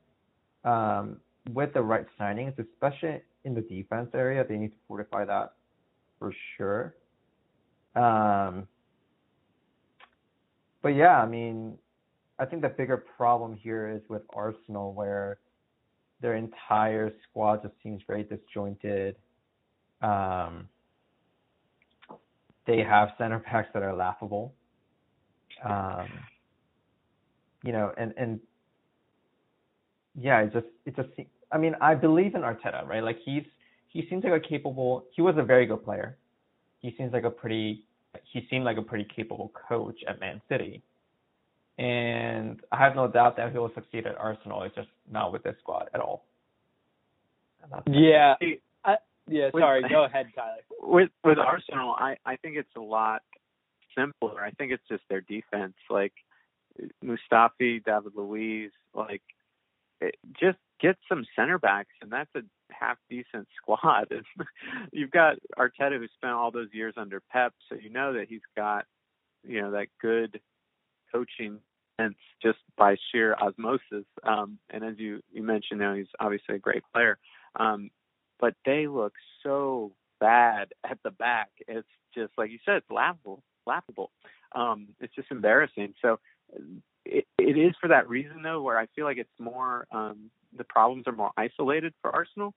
Um, with the right signings, especially in the defense area, they need to fortify that for sure. Um, but yeah, I mean, I think the bigger problem here is with Arsenal, where their entire squad just seems very disjointed. Um, they have center backs that are laughable. Um, you know, and and yeah, it just it just I mean, I believe in Arteta, right? Like he's he seems like a capable. He was a very good player. He seems like a pretty. He seemed like a pretty capable coach at Man City, and I have no doubt that he will succeed at Arsenal. It's just not with this squad at all. Yeah. I, yeah. Sorry. With, go ahead, Tyler. With with Arsenal, I I think it's a lot simpler. I think it's just their defense. Like Mustafi, David Luiz, like it, just get some center backs, and that's a half decent [LAUGHS] squad. [LAUGHS] you've got Arteta who spent all those years under Pep, so you know that he's got you know that good coaching sense just by sheer osmosis. Um, and as you you mentioned, know, he's obviously a great player. Um, but they look so bad at the back. It's just like you said, it's laughable. Laughable. Um, it's just embarrassing. So it, it is for that reason though, where I feel like it's more um, the problems are more isolated for Arsenal,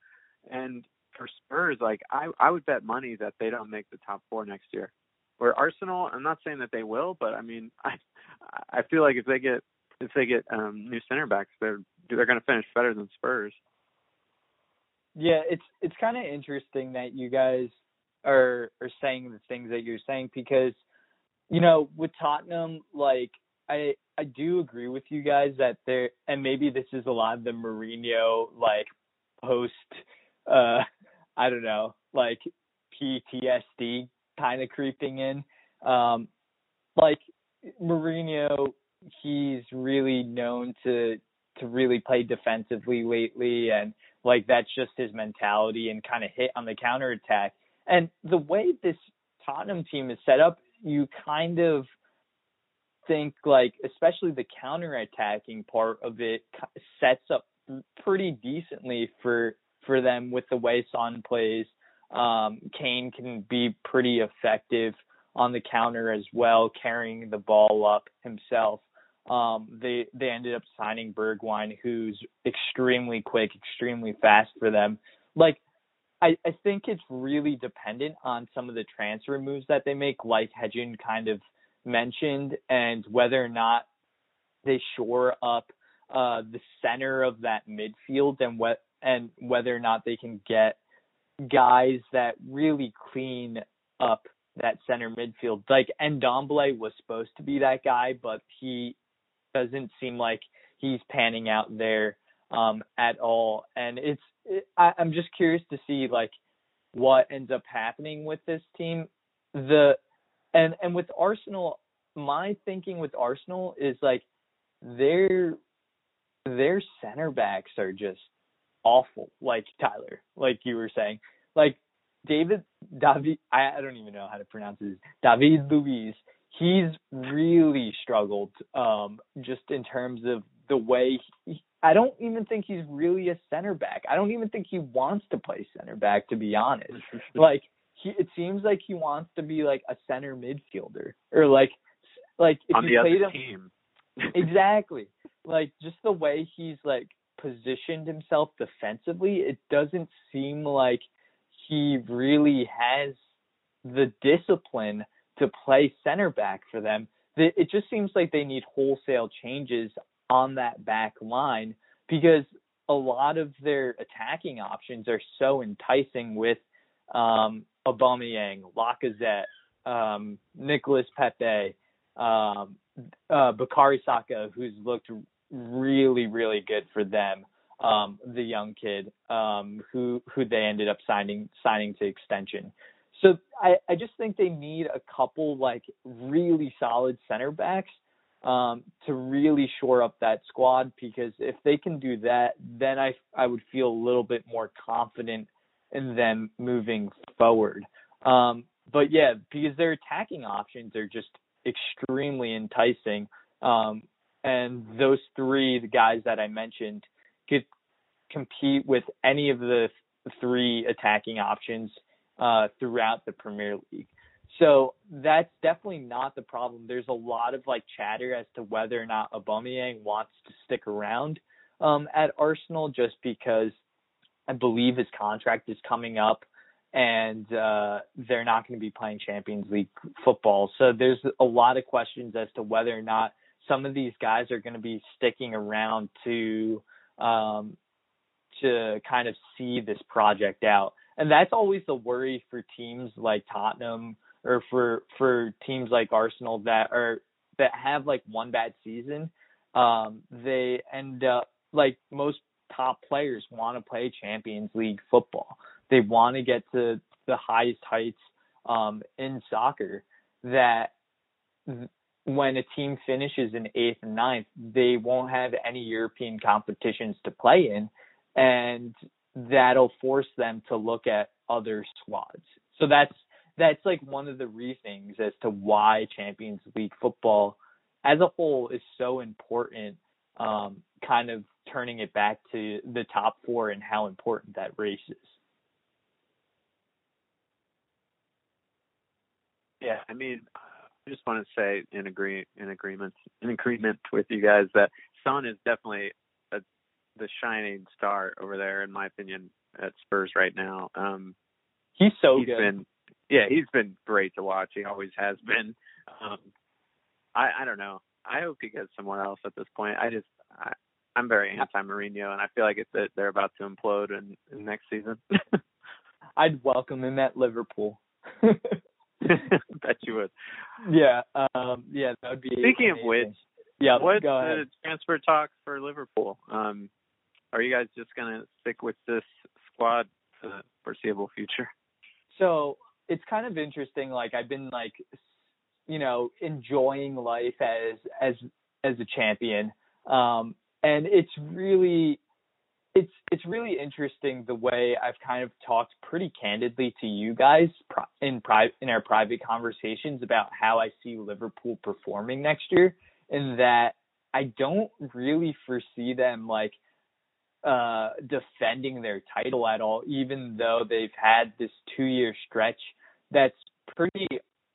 and for Spurs, like I I would bet money that they don't make the top four next year. Where Arsenal, I'm not saying that they will, but I mean [LAUGHS] I I feel like if they get if they get um, new center backs, they're they're going to finish better than Spurs. Yeah, it's it's kind of interesting that you guys are are saying the things that you're saying because you know with Tottenham, like I I do agree with you guys that there, and maybe this is a lot of the Mourinho like post, uh, [LAUGHS] I don't know, like PTSD kind of creeping in. Um, like Mourinho, he's really known to to really play defensively lately, and like that's just his mentality and kind of hit on the counter attack. And the way this Tottenham team is set up, you kind of think like especially the counter-attacking part of it sets up pretty decently for for them with the way Son plays. Um, Kane can be pretty effective on the counter as well, carrying the ball up himself. Um, they they ended up signing Bergwijn, who's extremely quick, extremely fast for them. Like I, I think it's really dependent on some of the transfer moves that they make, like Hedgen kind of mentioned and whether or not they shore up uh, the center of that midfield and what and whether or not they can get guys that really clean up that center midfield. Like and Ndombele was supposed to be that guy, but he doesn't seem like he's panning out there um, at all. And it's it, I, I'm just curious to see like what ends up happening with this team. The and and with Arsenal, my thinking with Arsenal is like their their center backs are just awful. Like Tyler, like you were saying, like David David. I, I don't even know how to pronounce his David Luiz. he's really struggled um, just in terms of the way he, I don't even think he's really a center back. I don't even think he wants to play center back to be honest. like he it seems like he wants to be like a center midfielder or like like if on you the played other him team. [LAUGHS] exactly. Like just the way he's like positioned himself defensively, it doesn't seem like he really has the discipline to play center back for them. It just seems like they need wholesale changes on that back line because a lot of their attacking options are so enticing with um Aubameyang, Lacazette, um, Nicholas Pepe, um, uh, Bukayo Saka, who's looked really, really good for them. Um, the young kid um, who who they ended up signing signing to extension. So I, I just think they need a couple like really solid center backs um, to really shore up that squad because if they can do that, then I I would feel a little bit more confident in them moving forward. Um, but yeah, because their attacking options are just extremely enticing. Um, and those three, the guys that I mentioned, compete with any of the three attacking options uh, throughout the Premier League. So that's definitely not the problem. There's a lot of like chatter as to whether or not Aubameyang wants to stick around um, at Arsenal, just because I believe his contract is coming up and uh, they're not going to be playing Champions League football. So there's a lot of questions as to whether or not some of these guys are going to be sticking around to um, to kind of see this project out. And that's always the worry for teams like Tottenham or for for teams like Arsenal that are that have like one bad season. Um, they end up like most top players want to play Champions League football. They want to get to the highest heights um, in soccer. That when a team finishes in eighth and ninth, they won't have any European competitions to play in, and that'll force them to look at other squads. So that's that's like one of the reasons as to why Champions League football as a whole is so important um, kind of turning it back to the top four and how important that race is. Yeah, I mean, I just want to say in agree in agreement in agreement with you guys that Son is definitely the shining star over there, in my opinion, at Spurs right now. Um, he's so he's good. Been, yeah, he's been great to watch. He always has been. Um, I I don't know. I hope he gets somewhere else at this point. I just I, I'm very anti Mourinho, and I feel like it's they're about to implode in, in next season. [LAUGHS] I'd welcome him at Liverpool. [LAUGHS] Bet you would. Yeah, um, yeah, that would be. Speaking amazing. of which, yeah, what's the transfer talk for Liverpool? Um, are you guys just gonna stick with this squad for the foreseeable future? So it's kind of interesting. Like I've been like, you know, enjoying life as as as a champion, um, and it's really it's it's really interesting the way I've kind of talked pretty candidly to you guys in private in our private conversations about how I see Liverpool performing next year, and that I don't really foresee them like uh defending their title at all, even though they've had this two year stretch that's pretty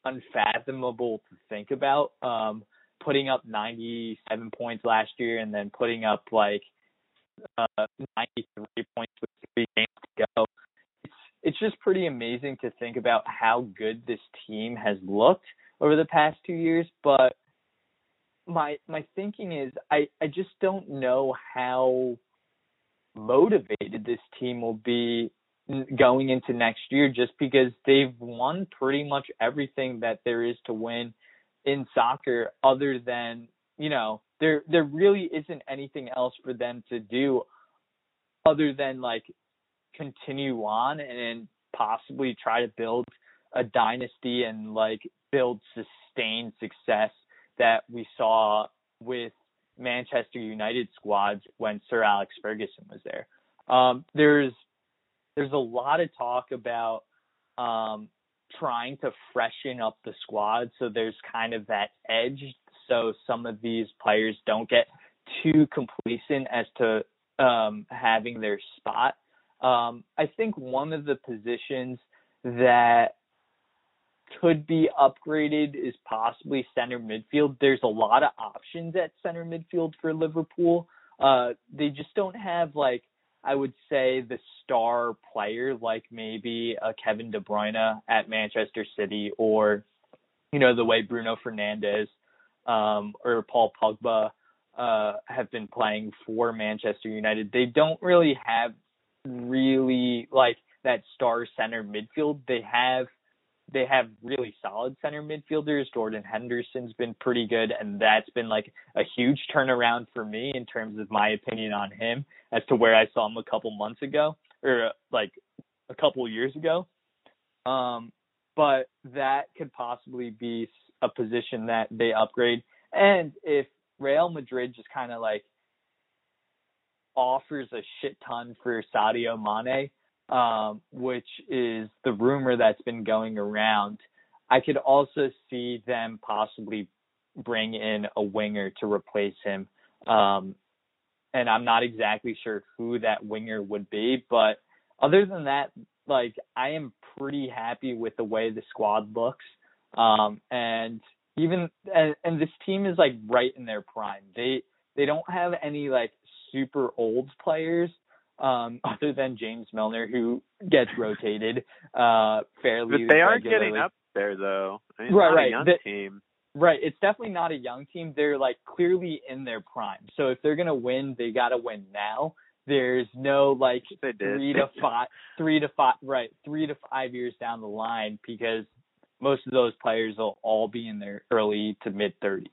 unfathomable to think about. Um, putting up 97 points last year and then putting up like uh, 93 points with three games to go. It's it's just pretty amazing to think about how good this team has looked over the past two years. But my my thinking is I I just don't know how motivated this team will be going into next year just because they've won pretty much everything that there is to win in soccer other than you know there there really isn't anything else for them to do other than like continue on and possibly try to build a dynasty and like build sustained success that we saw with Manchester United squads when Sir Alex Ferguson was there. Um, there's there's a lot of talk about um, trying to freshen up the squad so there's kind of that edge so some of these players don't get too complacent as to um, having their spot. Um, I think one of the positions that could be upgraded is possibly center midfield. There's a lot of options at center midfield for Liverpool. Uh, they just don't have like I would say the star player like maybe a Kevin De Bruyne at Manchester City or you know the way Bruno Fernandes um, or Paul Pogba uh, have been playing for Manchester United. They don't really have really like that star center midfield. They have they have really solid center midfielders. Jordan Henderson's been pretty good, and that's been like a huge turnaround for me in terms of my opinion on him as to where I saw him a couple months ago or like a couple years ago. Um, but that could possibly be a position that they upgrade. And if Real Madrid just kind of like offers a shit ton for Sadio Mane, um, which is the rumor that's been going around. I could also see them possibly bring in a winger to replace him. Um, and I'm not exactly sure who that winger would be, but other than that, like I am pretty happy with the way the squad looks. Um, and even and, and this team is like right in their prime. They they don't have any like super old players um, [LAUGHS] other than James Milner, who gets rotated uh, fairly. But they are regularly. getting up there, though. I mean, right, not right. A young the, team. Right. It's definitely not a young team. They're like clearly in their prime. So if they're gonna win, they gotta win now. There's no like three to [LAUGHS] five, three to five, right, three to five years down the line because most of those players will all be in their early to mid 30s.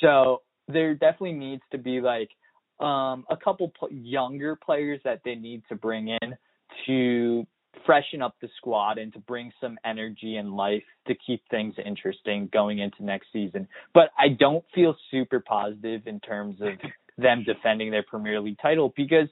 So there definitely needs to be like um, a couple pl- younger players that they need to bring in to freshen up the squad and to bring some energy and life to keep things interesting going into next season. But I don't feel super positive in terms of [LAUGHS] them defending their Premier League title because,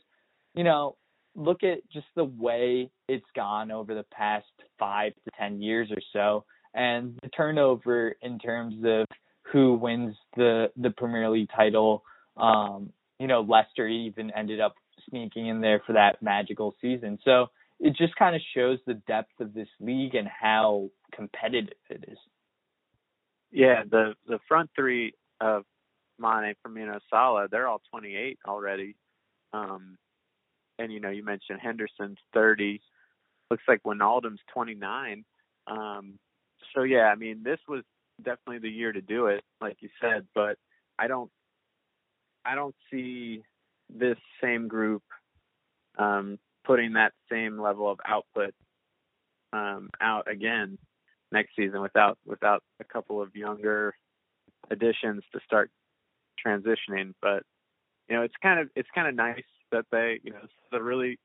you know, look at just the way it's gone over the past five to 10 years or so and the turnover in terms of who wins the, the Premier League title. Um, you know, Leicester even ended up sneaking in there for that magical season. So it just kind of shows the depth of this league and how competitive it is. Yeah, the the front three of Mane, Firmino, Salah, they're all 28 already. Um, and you know, you mentioned Henderson's 30. Looks like Wijnaldum's 29. Um, so yeah, I mean, this was definitely the year to do it, like you said. But I don't, I don't see this same group um, putting that same level of output um, out again next season without without a couple of younger additions to start transitioning. But you know, it's kind of it's kind of nice that they you know it's a really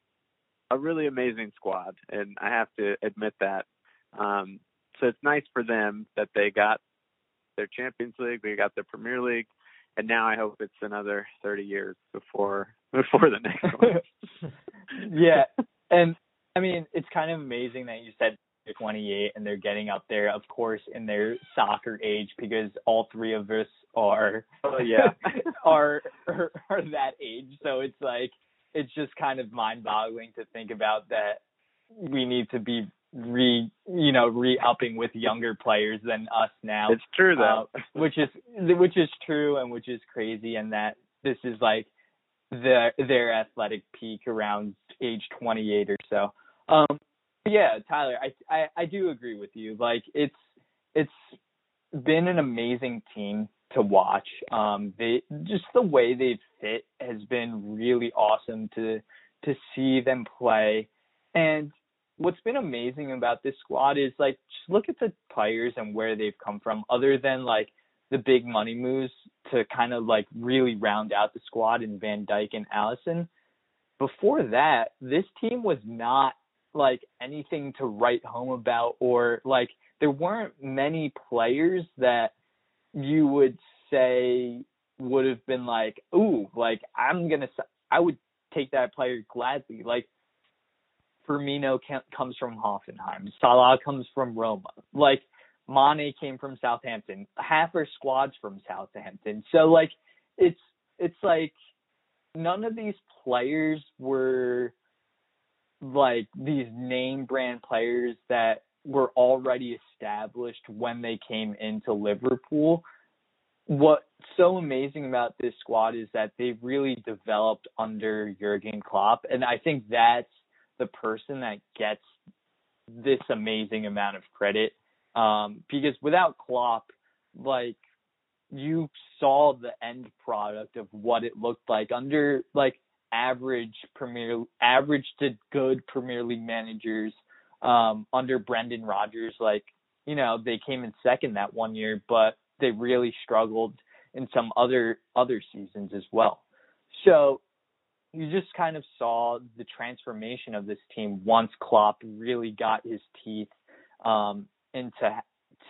a really amazing squad, and I have to admit that. Um, so it's nice for them that they got their Champions League, they got their Premier League, and now I hope it's another 30 years before [LAUGHS] before the next one. [LAUGHS] yeah, and I mean it's kind of amazing that you said 28 and they're getting up there, of course, in their soccer age because all three of us are oh, yeah [LAUGHS] are, are are that age. So it's like it's just kind of mind-boggling to think about that we need to be re you know re upping with younger players than us now. It's true though, uh, which is which is true and which is crazy, and that this is like the their athletic peak around age 28 or so. Um, yeah, Tyler, I, I I do agree with you. Like it's it's been an amazing team to watch. Um, they just the way they've fit has been really awesome to to see them play. And what's been amazing about this squad is like just look at the players and where they've come from. Other than like the big money moves to kind of like really round out the squad in Van Dijk and Alisson. Before that, this team was not like anything to write home about or like there weren't many players that you would say would have been like, ooh, like I'm gonna, I would take that player gladly. Like Firmino comes from Hoffenheim. Salah comes from Roma. Like Mane came from Southampton. Half our squad's from Southampton. So like it's it's like none of these players were like these name brand players that were already established when they came into Liverpool. What's so amazing about this squad is that they really developed under Jurgen Klopp, and I think that's the person that gets this amazing amount of credit. Um, because without Klopp, like you saw the end product of what it looked like under like average Premier average to good Premier League managers um, under Brendan Rodgers. Like you know they came in second that one year, but they really struggled in some other other seasons as well. So you just kind of saw the transformation of this team once Klopp really got his teeth um, into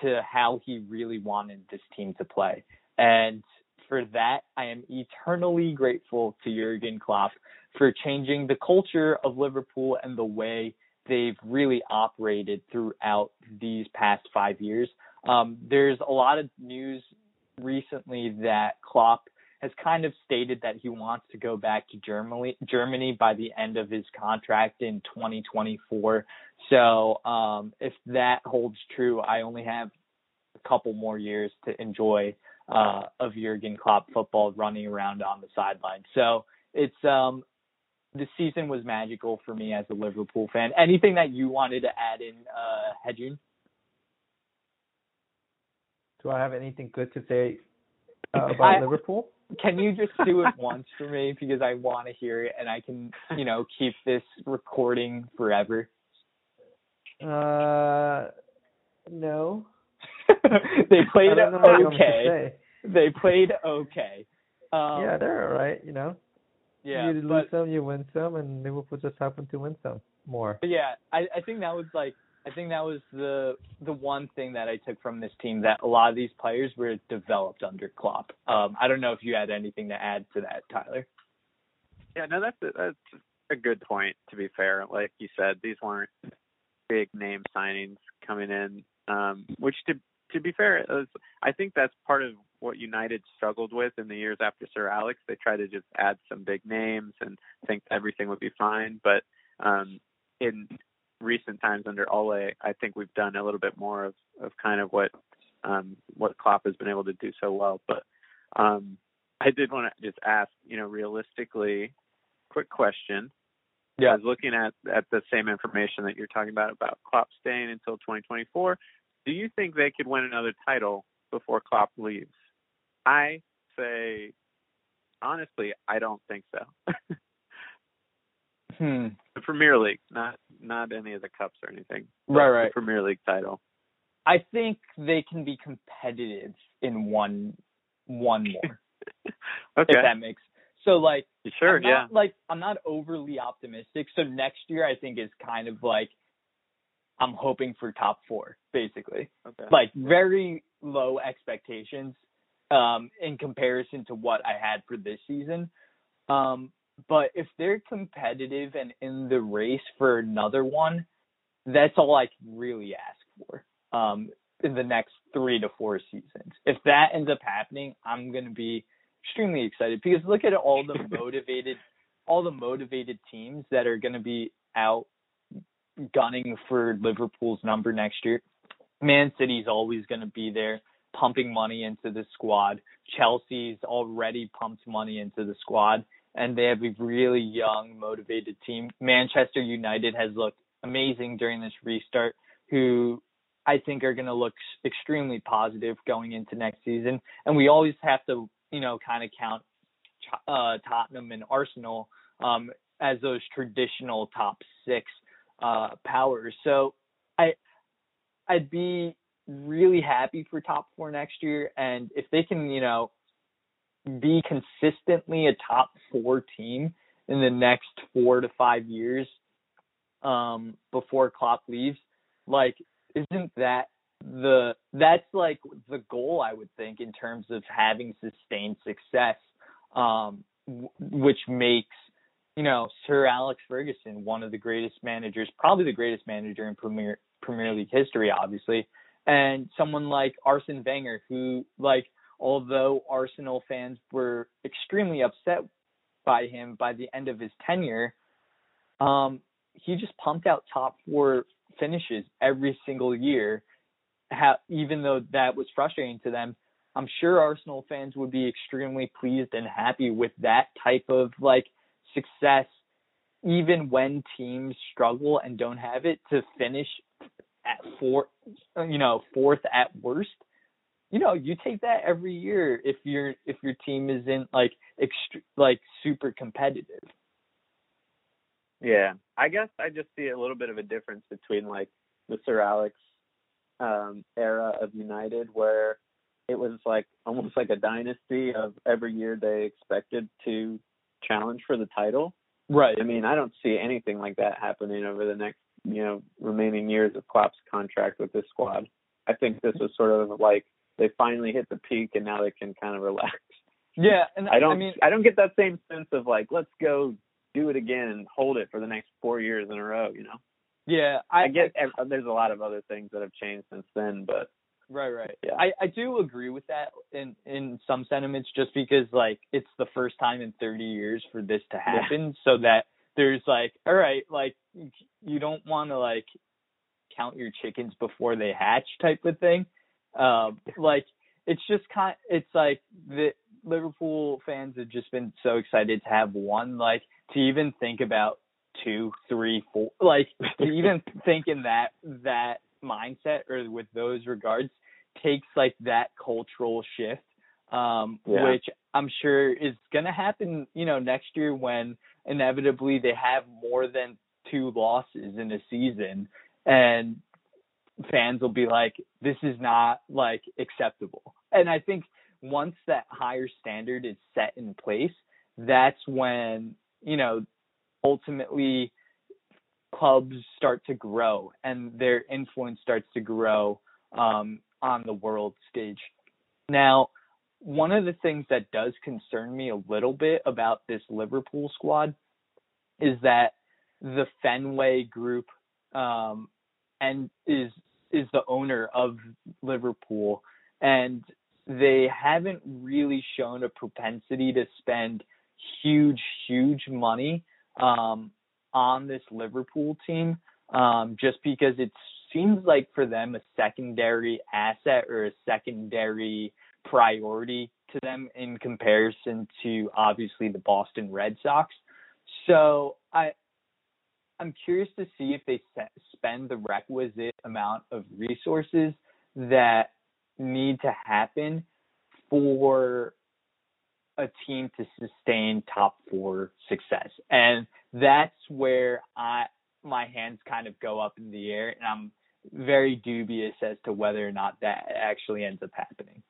to how he really wanted this team to play. And for that, I am eternally grateful to Jurgen Klopp for changing the culture of Liverpool and the way they've really operated throughout these past five years. Um, there's a lot of news recently that Klopp has kind of stated that he wants to go back to Germany Germany by the end of his contract in 2024. So um, if that holds true, I only have a couple more years to enjoy uh, of Jurgen Klopp football running around on the sideline. So it's um, the season was magical for me as a Liverpool fan. Anything that you wanted to add in, uh, Hedjun? Do I have anything good to say uh, about I, Liverpool? Can you just do it once for me because I want to hear it and I can, you know, keep this recording forever? Uh, no. [LAUGHS] they played okay. They played okay. Um, yeah, they're all right. You know. Yeah, you lose some, you win some, and Liverpool just happened to win some more. yeah, I I think that was like I think that was the the one thing that I took from this team that a lot of these players were developed under Klopp. Um, I don't know if you had anything to add to that, Tyler. Yeah, no, that's a, that's a good point. To be fair, like you said, these weren't big name signings coming in, um, which to to be fair, was, I think that's part of what United struggled with in the years after Sir Alex. They tried to just add some big names and think everything would be fine. But um, in recent times under Ole, I think we've done a little bit more of, of kind of what um, what Klopp has been able to do so well. But um, I did want to just ask, you know, realistically, quick question. Yeah. I was looking at at the same information that you're talking about about Klopp staying until 2024. Do you think they could win another title before Klopp leaves? I say, honestly, I don't think so. [LAUGHS] hmm. The Premier League, not not any of the cups or anything. Right, right. The Premier League title. I think they can be competitive in one one more. [LAUGHS] okay. If that makes so like sure, I'm not, yeah. Like I'm not overly optimistic. So next year I think is kind of like I'm hoping for top four, basically. Okay. Like very low expectations um, in comparison to what I had for this season. Um, but if they're competitive and in the race for another one, that's all I can really ask for um, in the next three to four seasons. If that ends up happening, I'm going to be extremely excited because look at all the [LAUGHS] motivated, all the motivated teams that are going to be out gunning for Liverpool's number next year. Man City's always going to be there pumping money into the squad. Chelsea's already pumped money into the squad and they have a really young, motivated team. Manchester United has looked amazing during this restart, who I think are going to look extremely positive going into next season. And we always have to, you know, kind of count uh, Tottenham and Arsenal um, as those traditional top six uh, powers. So I I'd be really happy for top four next year, and if they can, you know, be consistently a top four team in the next four to five years um, before Klopp leaves, like isn't that the that's like the goal I would think in terms of having sustained success, um, w- which makes you know, Sir Alex Ferguson, one of the greatest managers, probably the greatest manager in Premier Premier League history, obviously, and someone like Arsene Wenger, who, like, although Arsenal fans were extremely upset by him by the end of his tenure, um, he just pumped out top four finishes every single year. Ha- even though that was frustrating to them, I'm sure Arsenal fans would be extremely pleased and happy with that type of like success, even when teams struggle and don't have it to finish at four, you know, fourth at worst. You know, you take that every year if your if your team isn't like ext- like super competitive. Yeah, I guess I just see a little bit of a difference between like the Sir Alex um, era of United, where it was like almost like a dynasty of every year they expected to challenge for the title. Right. I mean, I don't see anything like that happening over the next, you know, remaining years of Klopp's contract with this squad. I think this was sort of like they finally hit the peak and now they can kind of relax. Yeah, and I don't I mean I don't get that same sense of like let's go do it again and hold it for the next 4 years in a row, you know. yeah, I, I get ev- there's a lot of other things that have changed since then, but Right, right. Yeah. I I do agree with that in in some sentiments, just because like it's the first time in 30 years for this to Yeah. happen, so that there's like, all right, like you don't want to like count your chickens before they hatch type of thing. Um, like it's just kind, it's like the Liverpool fans have just been so excited to have one, like to even think about two, three, four, like to even [LAUGHS] think in that that mindset or with those regards takes like that cultural shift um Yeah. which i'm sure is going to happen you know next year when inevitably they have more than two losses in a season and fans will be like this is not like acceptable and i think once that higher standard is set in place that's when you know ultimately clubs start to grow and their influence starts to grow um, on the world stage. Now, one of the things that does concern me a little bit about this Liverpool squad is that the Fenway Group um, and is is the owner of Liverpool, and they haven't really shown a propensity to spend huge, huge money um, on this Liverpool team, um, just because it seems like for them a secondary asset or a secondary priority to them in comparison to obviously the Boston Red Sox. So I I'm curious to see if they spend the requisite amount of resources that need to happen for a team to sustain top four success. And that's where I my hands kind of go up in the air and I'm very dubious as to whether or not that actually ends up happening.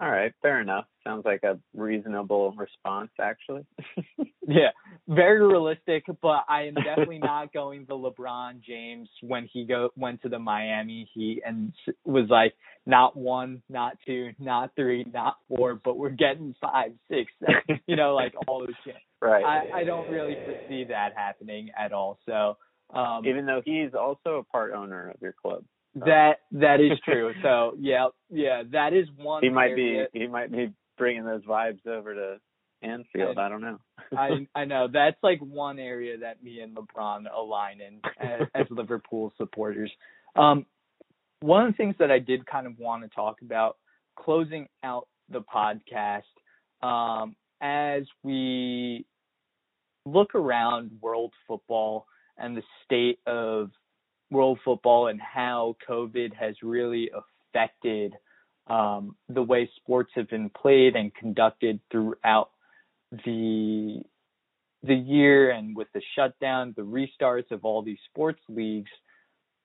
All right, fair enough. Sounds like a reasonable response actually. [LAUGHS] Yeah, very realistic, but I am definitely not going the LeBron James when he go went to the Miami Heat and was like not one, not two, not three, not four, but we're getting five, six, seven, [LAUGHS] you know, like all those. Shit. right. I I don't really foresee that happening at all. So um even though he's also a part owner of your club. That that is [LAUGHS] true. So yeah, yeah, that is one. He might be he might be bringing those vibes over to Anfield. I don't know. [LAUGHS] I I know that's like one area that me and LeBron align in as, as Liverpool supporters. Um, one of the things that I did kind of want to talk about closing out the podcast um, as we look around world football and the state of world football and how COVID has really affected um, the way sports have been played and conducted throughout the the year and with the shutdown, the restarts of all these sports leagues,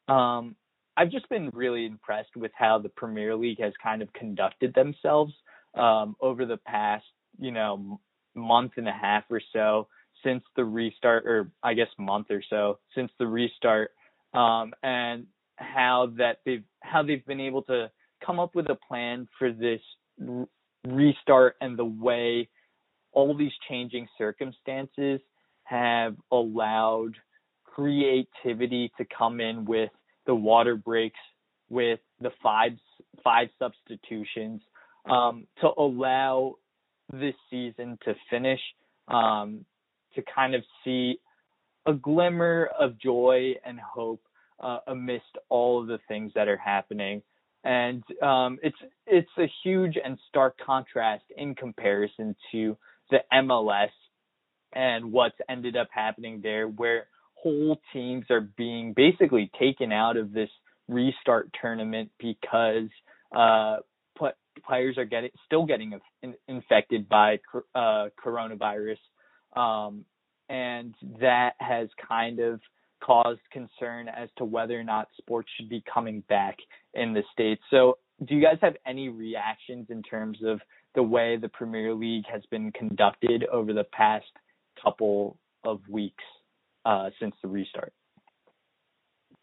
um, I've just been really impressed with how the Premier League has kind of conducted themselves um, over the past, you know, month and a half or so since the restart, or I guess month or so since the restart, um, and how that they've how they've been able to come up with a plan for this restart and the way all these changing circumstances have allowed creativity to come in with the water breaks, with the five five substitutions, um, to allow this season to finish, um, to kind of see a glimmer of joy and hope uh, amidst all of the things that are happening. And um, it's it's a huge and stark contrast in comparison to the MLS and what's ended up happening there, where whole teams are being basically taken out of this restart tournament because uh, players are getting still getting infected by uh, coronavirus, um, and that has kind of caused concern as to whether or not sports should be coming back in the states. So, do you guys have any reactions in terms of the way the Premier League has been conducted over the past couple of weeks uh, since the restart?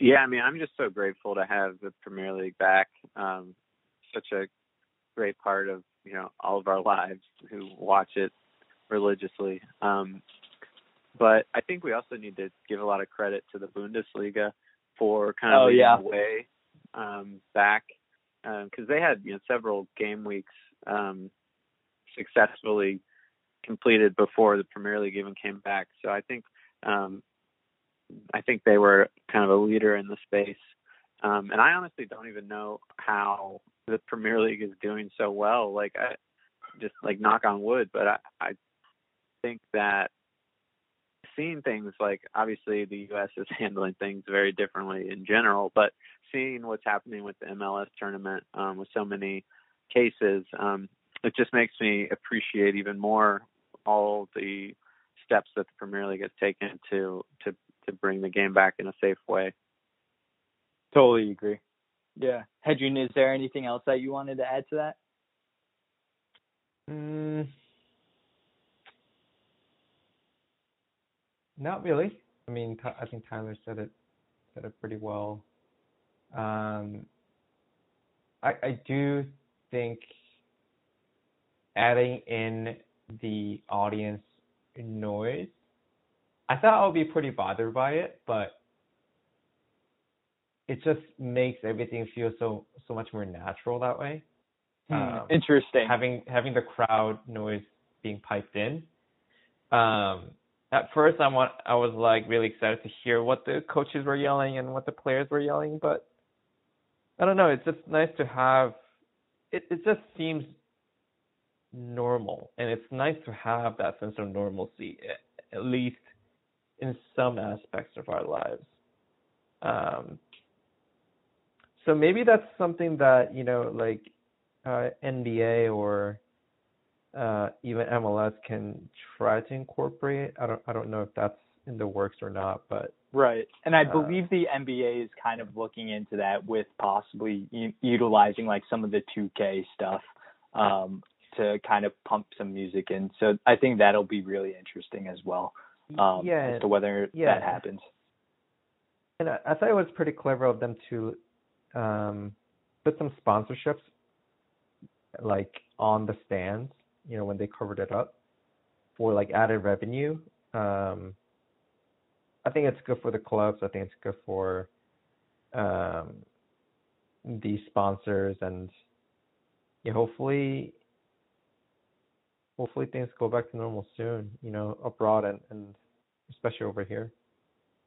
Yeah, I mean, I'm just so grateful to have the Premier League back. Um, such a great part of you know all of our lives who watch it religiously. Um, but I think we also need to give a lot of credit to the Bundesliga for kind of oh, leading yeah. the way um, back because um, they had you know several game weeks um, successfully completed before the Premier League even came back. So I think um, I think they were kind of a leader in the space. Um, and I honestly don't even know how the Premier League is doing so well. Like I just like knock on wood, but I, I think that seeing things like obviously the US is [LAUGHS] handling things very differently in general, but seeing what's happening with the MLS tournament um, with so many cases, um, it just makes me appreciate even more all the steps that the Premier League has taken to to to bring the game back in a safe way. Totally agree. Yeah. Hedjun, is there anything else that you wanted to add to that? Mm, not really. I mean, I think Tyler said it said it pretty well. Um, I I do think adding in the audience noise, I thought I would be pretty bothered by it, but it just makes everything feel so so much more natural that way. Hmm, um, interesting. Having having the crowd noise being piped in. Um, at first, I want I was like really excited to hear what the coaches were yelling and what the players were yelling, but I don't know. It's just nice to have. It it just seems normal, and it's nice to have that sense of normalcy, at least in some aspects of our lives. Um, so maybe that's something that you know, like uh, NBA or uh, even MLS can try to incorporate. I don't I don't know if that's in the works or not, but right. And I uh, believe the NBA is kind of looking into that with possibly u- utilizing like some of the 2K stuff um, to kind of pump some music in. So I think that'll be really interesting as well. Um, yeah, as to whether yeah. that happens. And I, I thought it was pretty clever of them to um, put some sponsorships like on the stands, you know, when they covered it up for like added revenue. Um, I think it's good for the clubs. I think it's good for um, the sponsors, and yeah, hopefully, hopefully things go back to normal soon. You know, abroad and and especially over here.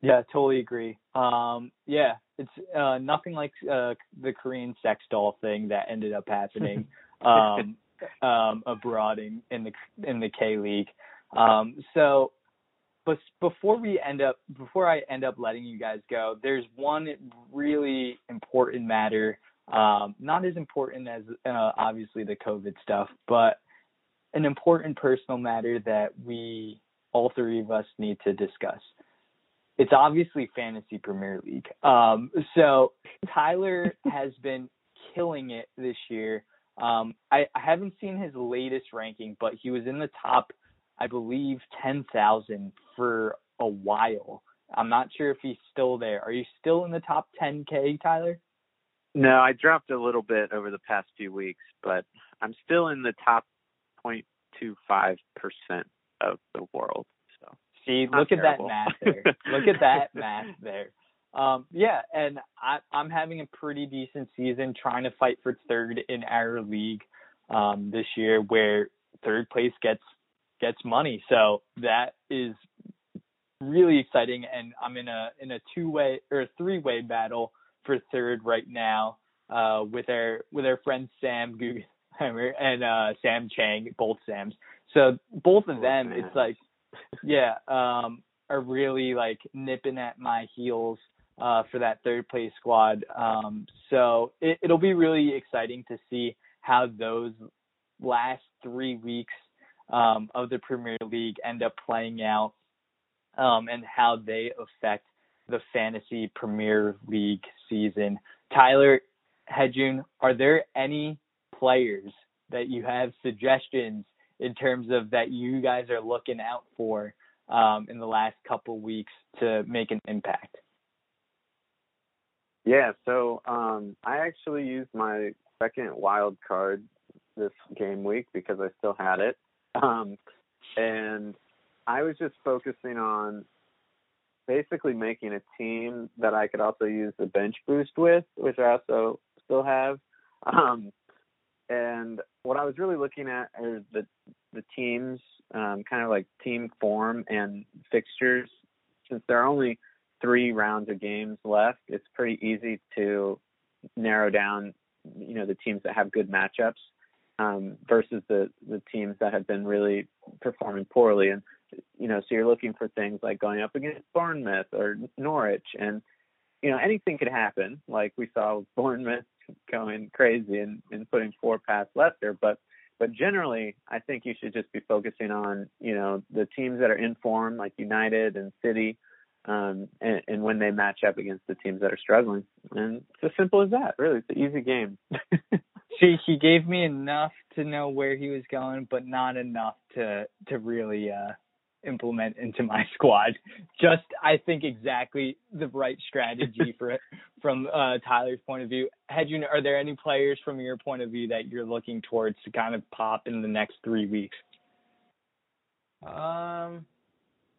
Yeah, totally agree. Um, yeah, it's uh, nothing like uh, the Korean sex doll thing that ended up happening [LAUGHS] um, um, abroad in, in the in the K League. Um, so, but before we end up, before I end up letting you guys go, there's one really important matter. Um, not as important as uh, obviously the COVID stuff, but an important personal matter that we all three of us need to discuss it's obviously fantasy Premier League. Um, so Tyler has been killing it this year. Um, I, I haven't seen his latest ranking, but he was in the top, I believe, ten thousand for a while. I'm not sure if he's still there. Are you still in the top 10k, Tyler? No, I dropped a little bit over the past few weeks, but I'm still in the top 0.25 percent of the world. So see, look at that math [LAUGHS] there. look at that math there. Um, yeah, and I, I'm having a pretty decent season, trying to fight for third in our league um, this year, where third place gets gets money. So that is really exciting, and I'm in a in a two way or three way battle for third right now uh, with our with our friend Sam Guggenheimer and uh, Sam Chang, both Sams. So both of them, it's like, yeah, um, are really like nipping at my heels uh, for that third place squad. Um, so it, it'll be really exciting to see how those last three weeks um, of the Premier League end up playing out um, and how they affect the fantasy Premier League season. Tyler Hedjun, are there any players that you have suggestions in terms of that you guys are looking out for um, in the last couple weeks to make an impact? Yeah, so um, I actually used my second wild card this game week because I still had it. Um, and I was just focusing on basically making a team that I could also use the bench boost with, which I also still have. Um, and what I was really looking at are the the teams, um, kind of like team form and fixtures. Since there are only three rounds of games left, it's pretty easy to narrow down, you know, the teams that have good matchups um, versus the the teams that have been really performing poorly. And you know, so you're looking for things like going up against Bournemouth or Norwich, and you know, anything could happen. Like we saw Bournemouth going crazy and, and putting four past Leicester, but but generally, I think you should just be focusing on you know the teams that are in form, like United and City, um, and, and when they match up against the teams that are struggling. And it's as simple as that. Really, it's an easy game. [LAUGHS] See, he gave me enough to know where he was going, but not enough to to really uh implement into my [LAUGHS] squad. Just I think exactly the right strategy [LAUGHS] for it from uh Tyler's point of view. Hedjun, are there any players from your point of view that you're looking towards to kind of pop in the next three weeks? Um,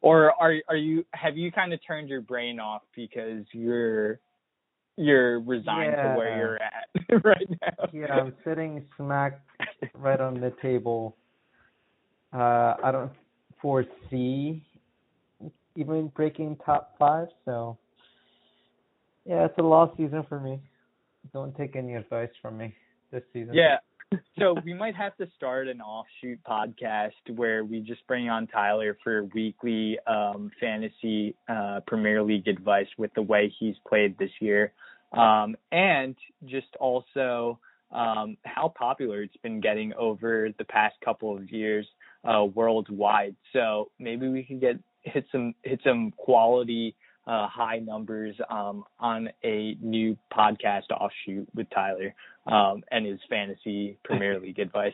Or are are you have you kind of turned your brain off because you're you're resigned to where you're at [LAUGHS] right now? Yeah, I'm sitting smack right on the table. Uh, I don't foresee even breaking top five, so yeah, it's a lost season for me. Don't take any advice from me this season. Yeah. [LAUGHS] So we might have to start an offshoot podcast where we just bring on Tyler for weekly um, fantasy uh, Premier League advice with the way he's played this year, um, and just also um, how popular it's been getting over the past couple of years uh, worldwide. So maybe we can get hit some hit some quality uh, high numbers um, on a new podcast offshoot with Tyler um, and his fantasy Premier [LAUGHS] League advice.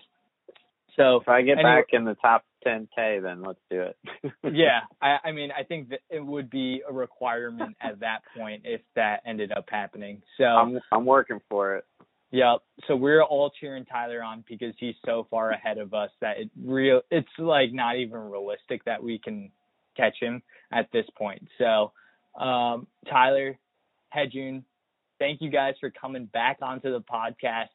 So if I get Anyway- back in the top 10k, then let's do it. [LAUGHS] yeah, I, I mean, I think that it would be a requirement at that point if that ended up happening. So I'm I'm working for it. Yep. So we're all cheering Tyler on because he's so far ahead of us that it real it's like not even realistic that we can catch him at this point. So um Tyler, Hedjun, thank you guys for coming back onto the podcast,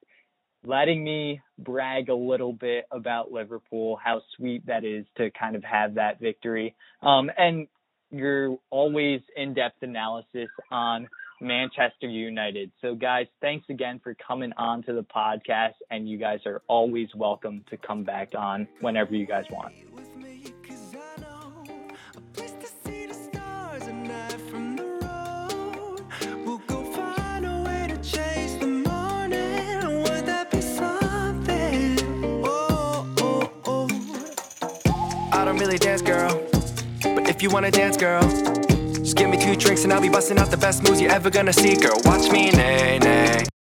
letting me brag a little bit about Liverpool, how sweet that is to kind of have that victory. Um and your always in-depth analysis on Manchester United. So, guys, thanks again for coming on to the podcast, and you guys are always welcome to come back on whenever you guys want. Really dance, girl. But if you wanna dance, girl, just give me two drinks and I'll be busting out the best moves you're ever gonna see, girl. Watch me, nay, nay.